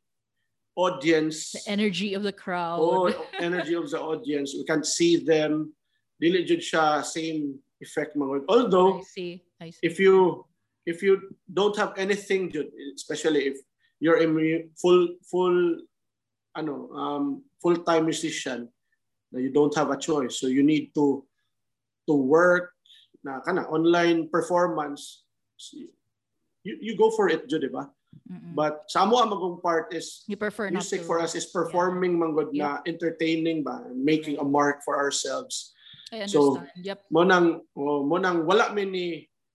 audience The energy of the crowd. or energy of the audience, we can't see them. Dili jud siya same effect manggod. Although I see. I see. if you if you don't have anything Jud, especially if you're a full full ano um full-time musician na you don't have a choice. So you need to to work na kana online performance. You, you go for it Jud, di ba? Mm-mm. but sa amo ang magong part is you prefer music for us is performing manggod na entertaining ba? Making a mark for ourselves. I So, understand. yep. mo nang oh, mo nang wala mi ni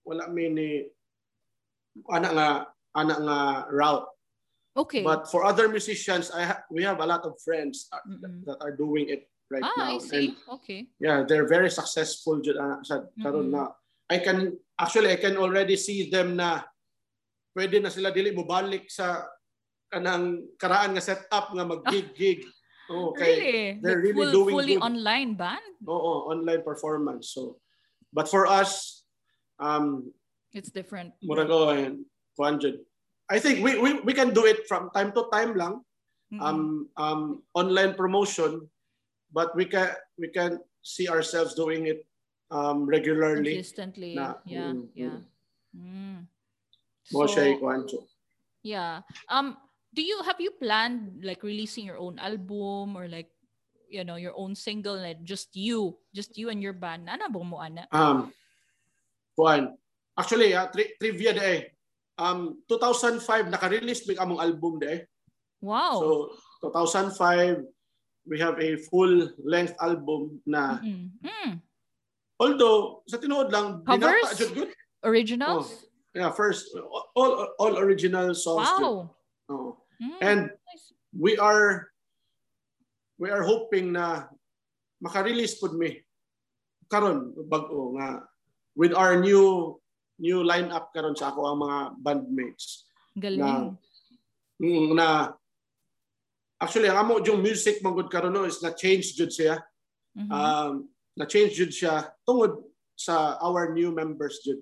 wala mi ni ana nga ana nga route. Okay. but for other musicians I ha- we have a lot of friends uh, Mm-mm. that are doing it right ah, now I see. and Okay. yeah they're very successful ana sa karon Mm-mm. na I can actually I can already see them na pwede na sila dili mo balik sa kanang karaan nga setup nga mag-gig-gig oh, okay really? they're really full, doing fully good. online band? Oo, online performance. So, but for us, um, It's different. mura ko and Juanjud. I think we, we we can do it from time to time lang. Mm-mm. Um, um, online promotion, but we can we can see ourselves doing it um, regularly. consistently. na- yeah, mm, yeah. Mm. So, yeah. Um, do you have you planned like releasing your own album or like you know your own single like just you, just you and your band? Ano ba mo ana? Um, Juan. Actually, ah, tri- trivia de eh. Um, 2005 naka-release mig among album de eh. Wow. So 2005 we have a full length album na Mm-mm. Mm. although sa tinuod lang Covers? good. Originals? Yeah, first all all original songs. wow. Oo. Mm. And we are we are hoping na maka-release pud mi karon bag-o nga with our new new lineup karon sa ako ang mga bandmates Galing. Mm, na actually ang amo yung music mangud karon no is na change jud siya Mhm. um na change jud siya tungod sa our new members jud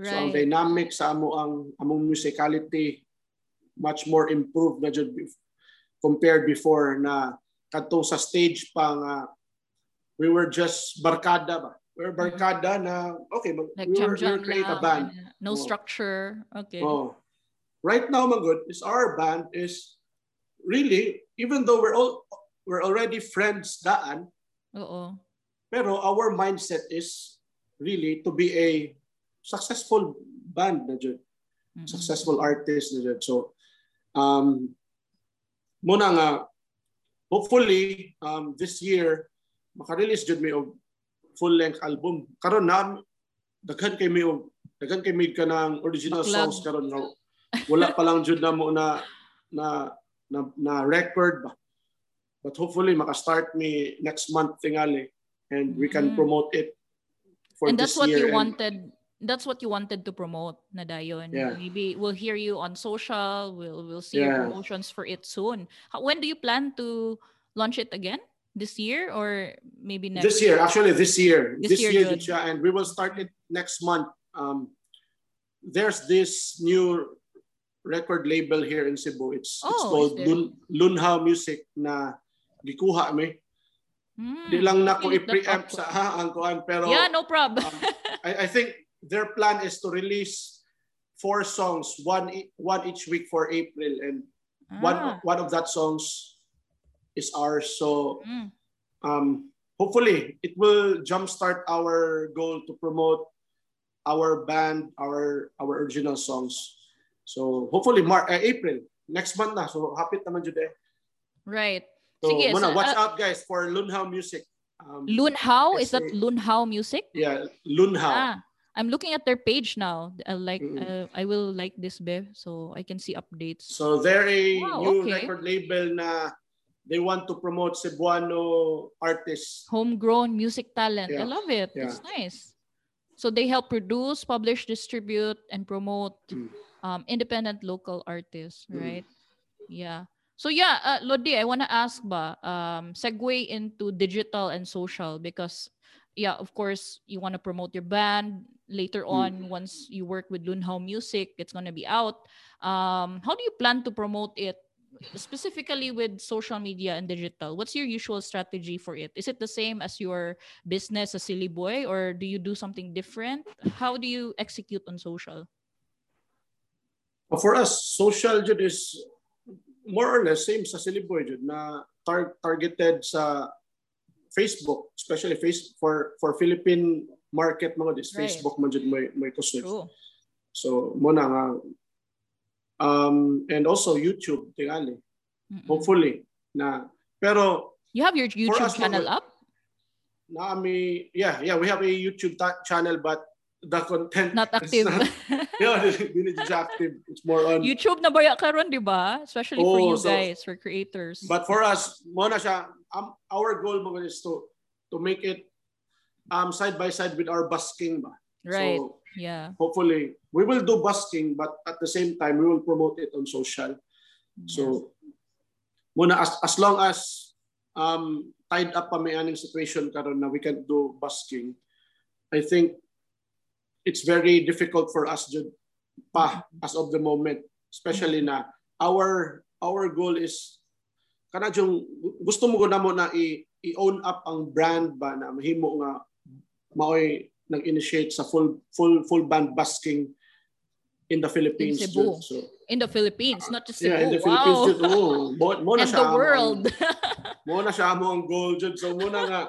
so ang right. dynamic sa amo ang among musicality much more improved na jud compared before na kadtong sa stage pa nga we were just barkada ba we were barkada na okay mag, Like we, were, we were create a band and, uh, No Oh. structure. Okay. Oh. Right now, Magud, is our band is really, even though we're all we're already friends daan, Oo. pero our mindset is really to be a successful band na Mm-mm. successful artist na jud. So um muna nga hopefully um this year maka-release jud mi og full-length album. Karon na daghan kay mi og daghan kay mi ka ng original Backlog. songs karon nga wala pa lang jud na mo na na na, na record ba. But hopefully maka-start me next month tingali and we can Mm. promote it for and that's what year. you and- wanted that's what you wanted to promote na dayon Yeah. maybe we'll hear you on social we'll we'll see Yeah. your promotions for it soon How, when do you plan to launch it again this year or maybe next This year, actually this year. This This, year, year, good. jud siya, and we will start it next month. Um, there's this new record label here in Cebu. It's, it's Oh, called is? Lun, Lunha Music na gikuha mi. Mm, Di lang na ko i-preempt sa ha, ang kuan pero yeah, no problem. um, I, I think their plan is to release four songs, one one each week for April, and one Ah, one of that songs is ours. So mm. um, hopefully it will jumpstart our goal to promote our band, our our original songs. So hopefully Mar- uh, April next month na. So hapit naman jud eh. Right. So Sige, muna so, watch uh, out guys for Lunhao Music. Um, Lunhao? Is that eh. Lunhao music? yeah, Lunhao. Ah, I'm looking at their page now. I like Mm. uh, I will like this Bev so I can see updates. So they're a Wow, new okay. record label na they want to promote Cebuano artists. Homegrown music talent. I love it. Yeah. That's nice. So they help produce, publish, distribute, and promote Mm. Um, independent local artists, Mm. right? Yeah. So yeah, uh, Lodi, I want to ask ba, um, segue into digital and social because, yeah, of course, you want to promote your band later Mm. on. Once you work with Lunhao Music, it's gonna be out. Um, how do you plan to promote it specifically with social media and digital? What's your usual strategy for it? Is it the same as your business, a Siliboy, or do you do something different? How do you execute on social? But for us, social jud is more or less same sa Siliboy jud na tar- targeted sa Facebook, especially face for for Philippine market mga this Right. Facebook man jud may may kusog. True. So mo na nga um and also YouTube tingali. Mm-mm. Hopefully na pero You have your YouTube us, channel no, up? Nami, yeah, yeah, we have a YouTube ta- channel, but the content Not active. not- yeah, hindi siya active. It's more on. YouTube na baya karon, di ba? Especially for Oo, you so- guys, for creators. But for us, mo na siya. Um, our goal mo is to to make it um side by side with our busking ba. right. So yeah. hopefully we will do busking, but at the same time we will promote it on social. So muna as as long as um tied up pa may aning situation karon na we can do busking, I think it's very difficult for us jud pa as of the moment, especially na our our goal is kana yung gusto mo na mo na i, i-own up ang brand ba na mahimo nga maoy nag-initiate sa full full full band busking in the Philippines. Cebu. jud. So, in the Philippines, not just Cebu. yeah, in the Philippines wow. jud. Oh, mo, mo na and siya the ang- world. mo na siya amo ang goal jud. So muna nga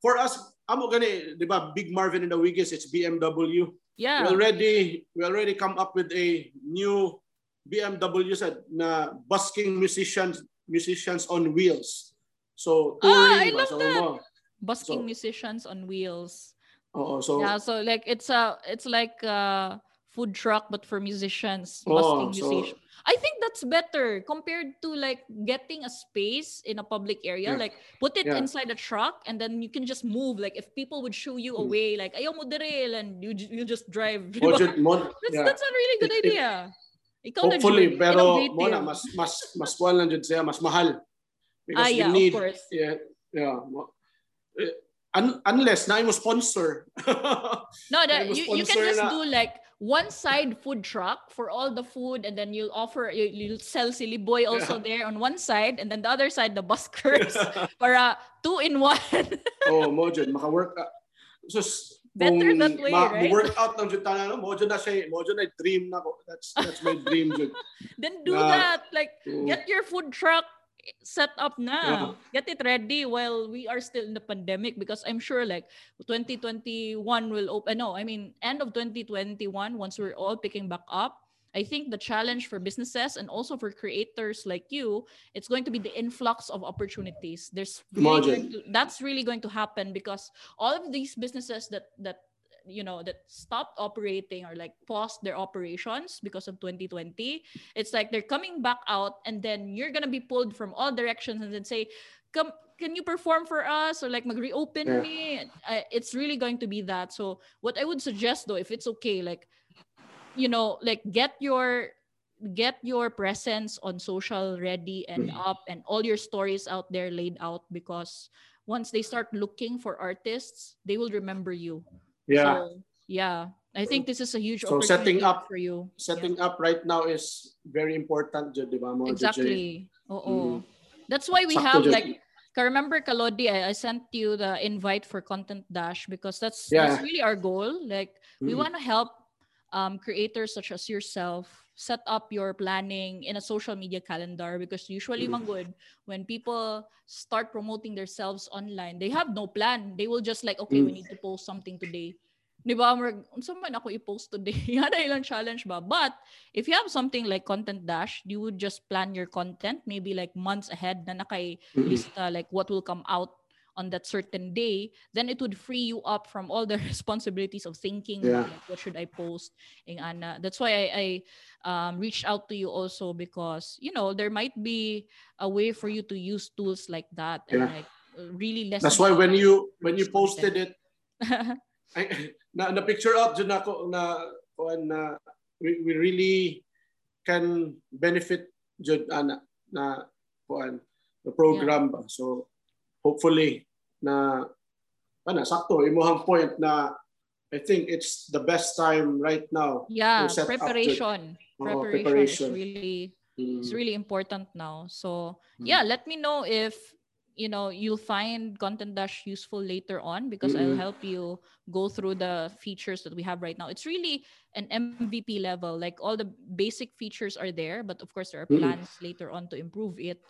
for us amo gani, 'di ba? Big Marvin in the Wigiws, it's BMW. yeah. We already we already come up with a new BMW said na busking musicians musicians on wheels. So Ah, touring I love that. mo. Busking so- musicians on wheels. Oh, so yeah, so like it's a it's like a food truck but for musicians. Busking so- musicians. I think that's better compared to like getting a space in a public area. Yeah. Like put it Yeah. inside a truck and then you can just move. Like if people would shoo you Mm. away, like ayaw mo dire and you you just drive. mo mo That's yeah. that's a really good It- it- idea. Ikaw Hopefully, Jun. pero Innovative. mo na mas mas mas kuan lang jud siya, mas mahal. ah, yeah, you need of course. yeah, yeah. eh, un- unless na mo sponsor. No, that you, you can just na- do like one side food truck for all the food, and then you'll offer you, you'll sell Siliboy also there on one side, and then the other side the buskers para two in one. oh, mo jud maka-work. ah, sus, Better that way, ma- right? workout ng jud tanan, no? mo jud na siya, mo jud na dream na ko. That's that's my dream jud. then do Na- that. Like Mm. get your food truck set up now. Get it ready while we are still in the pandemic because I'm sure like 2021 will open. Eh, no, I mean end of 2021 once we're all picking back up. I think the challenge for businesses and also for creators like you, it's going to be the influx of opportunities. There's really to, that's really going to happen because all of these businesses that that you know that stopped operating or like paused their operations because of 2020 it's like they're coming back out and then you're gonna be pulled from all directions and then say come can you perform for us? or like mag-reopen Yeah. me. Uh, it's really going to be that. So what i would suggest though if it's okay like you know like get your get your presence on social ready and up and all your stories out there laid out because once they start looking for artists they will remember you Yeah. so yeah i think this is a huge So opportunity setting up- for you Yeah. Setting up right now is very important di ba mo? Exactly. Oo. Mm. That's why we Sakto have dyan. like I remember Kalodi, I, I sent you the invite for Content Dash because that's, Yeah. that's really our goal. Like we Mm. want to help um, creators such as yourself set up your planning in a social media calendar because usually Mm. manggod when people start promoting themselves online they have no plan they will just like okay we Mm. need to post something today Di ba? Murag, unsa man ako i-post today? Ilang challenge ba? But, if you have something like Content Dash, you would just plan your content maybe like months ahead na nakay Mm. lista like what will come out on that certain day, then it would free you up from all the responsibilities of thinking, Yeah. like, what should I post? And. That's why I, I um, reached out to you also because, you know, there might be a way for you to use tools like that and like really less. That's why when you when you posted it, I, na, na picture out dyan ako na na we, we really can benefit dyan ana na kuan the program ba. So hopefully na ana sakto imuhang point na I think it's the best time right now. yeah, to set up the- preparation. Oo, preparation, preparation. is really Mm. it's really important now. So Mm. yeah, let me know if you know you'll find content dash useful later on because I'll Mm-mm. help you go through the features that we have right now. It's really an MVP level. Like all the basic features are there, but of course there are plans later on to improve it.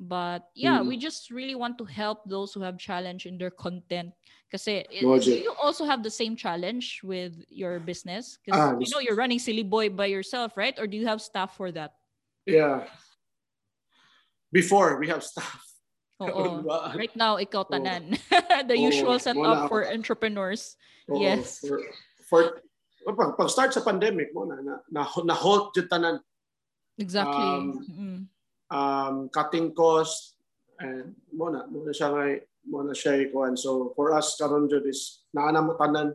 But yeah, Mm. we just really want to help those who have challenge in their content. Because Logic. you also have the same challenge with your business. Because Ah, you know you're running Siliboy by yourself, right? Or do you have staff for that? Yeah. Before we have staff. Oo. Right now, ikaw tanan. the Oo, usual wala setup ako. for entrepreneurs. Oo, Yes. For, for pag, pag start sa pandemic mo na na, na, na halt jud tanan Exactly. Um, Mm. Um, cutting cost and mo na mo na siya ngay mo na siya ikuan so for us karon jud is naana mo tanan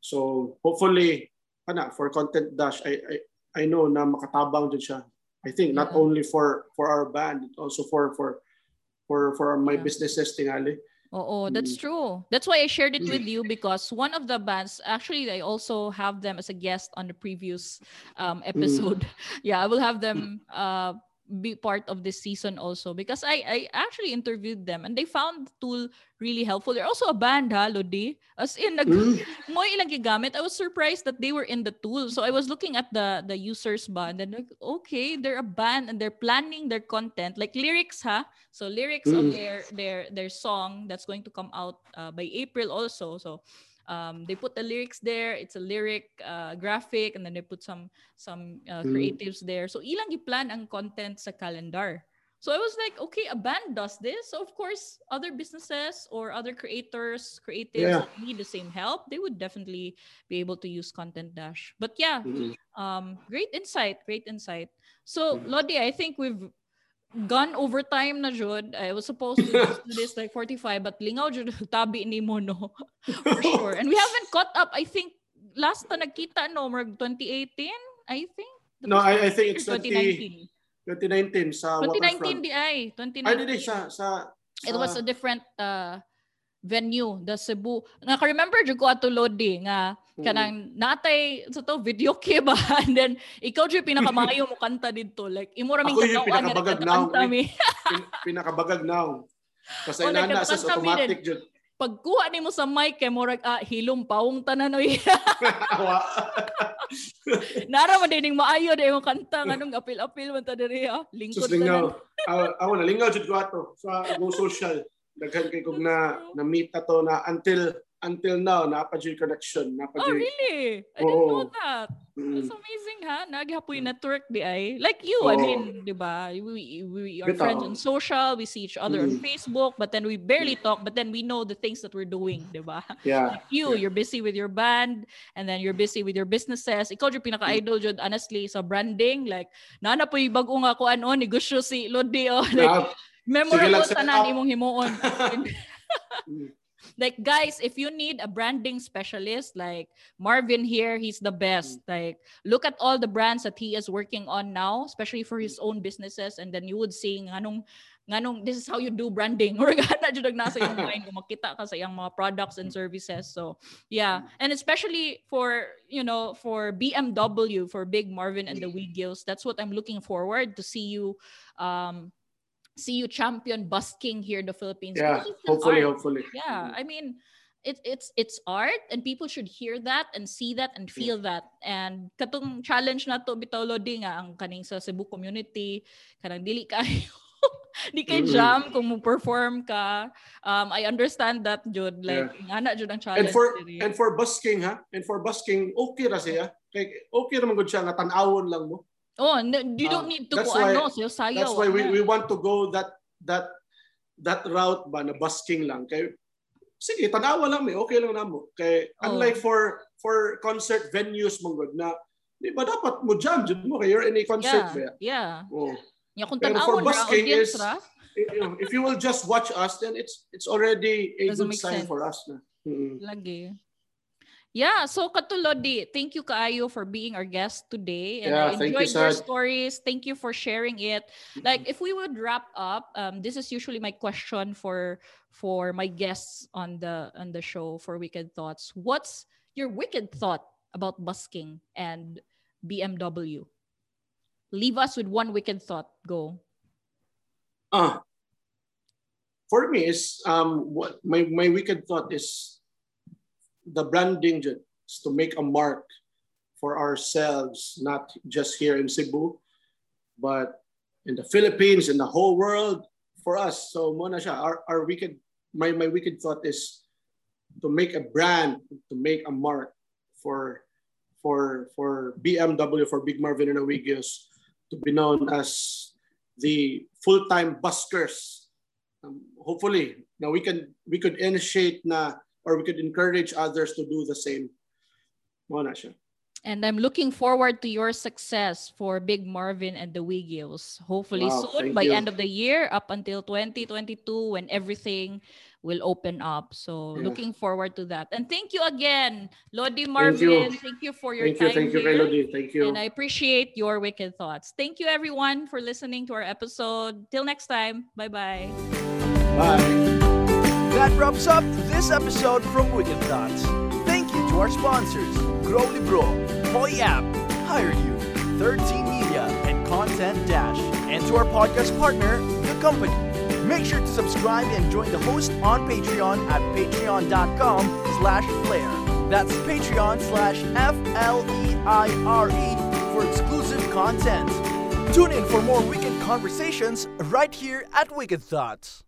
so hopefully ana for content dash I I I know na makatabang jud siya I think not Yeah. only for for our band also for for for for my Yeah. businesses tingali Oo, that's Mm. true. That's why I shared it Mm. with you because one of the bands, actually, I also have them as a guest on the previous um, episode. Yeah, I will have them uh, be part of this season also because I, I actually interviewed them and they found the tool really helpful. They're also a band, ha, Lodi? As in, nag, Mm. mo ilang gigamit. I was surprised that they were in the tool. So I was looking at the the users ba and like, okay, they're a band and they're planning their content like lyrics ha. So lyrics of Mm. their their their song that's going to come out uh, by April also. So um, they put the lyrics there. It's a lyric uh, graphic and then they put some some uh, Mm. creatives there. So ilang i-plan ang content sa calendar. So I was like, okay, a band does this. So of course, other businesses or other creators, creatives Yeah. need the same help, they would definitely be able to use Content Dash. But yeah, Mm. um, great insight, great insight. So Mhm. Lodi, I think we've gone over time na jud. I was supposed to do this like 45, but lingaw jud tabi ni mo no. For sure. And we haven't caught up. I think last na nagkita no, marag 2018, I think. No, I, I think it's 2019. 2019 sa Waterfront. 2019 di ay. 2019. Ay, di, di, sa, sa, It was a sa- different uh, venue, the Cebu. Naka-remember jud ko ato Lodi nga Mm. kanang natay sa to video kay ba and then ikaw jud pinakamayo mo kanta didto like imo ra ming nga pinakabagag now, pinakabagag now. Kasi Oh, nagkatakan sa automatic jud. pagkuha nimo sa mic kay murag ah hilom pawong tanan oy nara man dining maayo day mo kanta nganong apil-apil man ta diri ah lingkod tanan ako na lingaw jud ko ato sa go social. Daghan kay kog na na meet ato na until until now na pa jud connection, na pa oh jud. really I didn't know Oo. that Mm. That's amazing ha. Naghapoy network di ay. Like you, I Oo. mean, di ba? We, we are Bitaw. friends on social, we see each other on Mm. Facebook, but then we barely talk, but then we know the things that we're doing, di ba? Yeah. Like you, Yeah. you're busy with your band, and then you're busy with your businesses. Ikaw yung pinaka-idol jud honestly sa branding. Like, nana po yung bago nga ko ano, negosyo si Lodi. Oh, like, Yeah. Memorable set tanan imong himuon. Mm. like guys if you need a branding specialist like marvin here he's the best. Like look at all the brands that he is working on now especially for his own businesses and then you would see nganong nganong this is how you do branding. Or gana jud nasa yung mind kung makita ka sa iyang mga products and services. So yeah. And especially for you know for BMW for Big Marvin and the Wigiws that's what I'm looking forward to see you um see you champion busking here in the Philippines. Yeah, hopefully, art. hopefully. Yeah, I mean, it, it's it's art and people should hear that and see that and feel that. And katong challenge na to bitaw lodi nga ang kaning sa Cebu community. Kanang dili kayo. Di kay jam kung mo perform ka. Um I understand that jud. Like yeah. ngana jud ang challenge and for diri. and for busking ha? And for busking okay ra siya. Kay okay ra man gud siya nga tan-awon lang mo oh you don't ah, need to go ano sayo sayaw that's why we, we want to go that that that route ba na busking lang kay sige tanawa lang mi okay lang namo kay oh. unlike for for concert venues mong good na di ba dapat mo jam jud mo kay you're in a concert yeah, yeah. oh Yeah, kung Pero for busking is, if you will just watch us, then it's it's already a Doesn't good sign sense. for us. Na. Mm-hmm. Lagi. Yeah, so Katulodi, thank you Kaayo for being our guest today. And yeah, I enjoyed you, your stories. Thank you for sharing it. Like if we would wrap up, um, this is usually my question for for my guests on the on the show for Wicked Thoughts. What's your wicked thought about busking and BMW? leave us with one wicked thought. Go. Uh, for me, is um, what my, my wicked thought is the branding is to make a mark for ourselves, not just here in Cebu, but in the Philippines, in the whole world, for us. So muna siya, our, our wicked, my, my wicked thought is to make a brand, to make a mark for for for BMW, for Big Marvin and Awigios, to be known as the full-time buskers. Um, hopefully, now we can we could initiate na or we could encourage others to do the same. Muna siya. And I'm looking forward to your success for Big Marvin and the Wigiws. Hopefully wow, soon, by you. end of the year, up until 2022, when everything will open up. So yeah. looking forward to that. And thank you again, Lodi Marvin. Thank you, thank you for your thank time. You, thank here. you, Lodi. Thank you. And I appreciate your wicked thoughts. Thank you, everyone, for listening to our episode. Till next time. Bye-bye. Bye. That wraps up this episode from Wicked Thoughts. Thank you to our sponsors, Grow Libro, Hoy App, Hire You, 13 Media, and Content Dash, and to our podcast partner, The Company. Make sure to subscribe and join the host on Patreon at patreon.com slash fleire. That's Patreon slash F-L-E-I-R-E for exclusive content. Tune in for more Wicked conversations right here at Wicked Thoughts.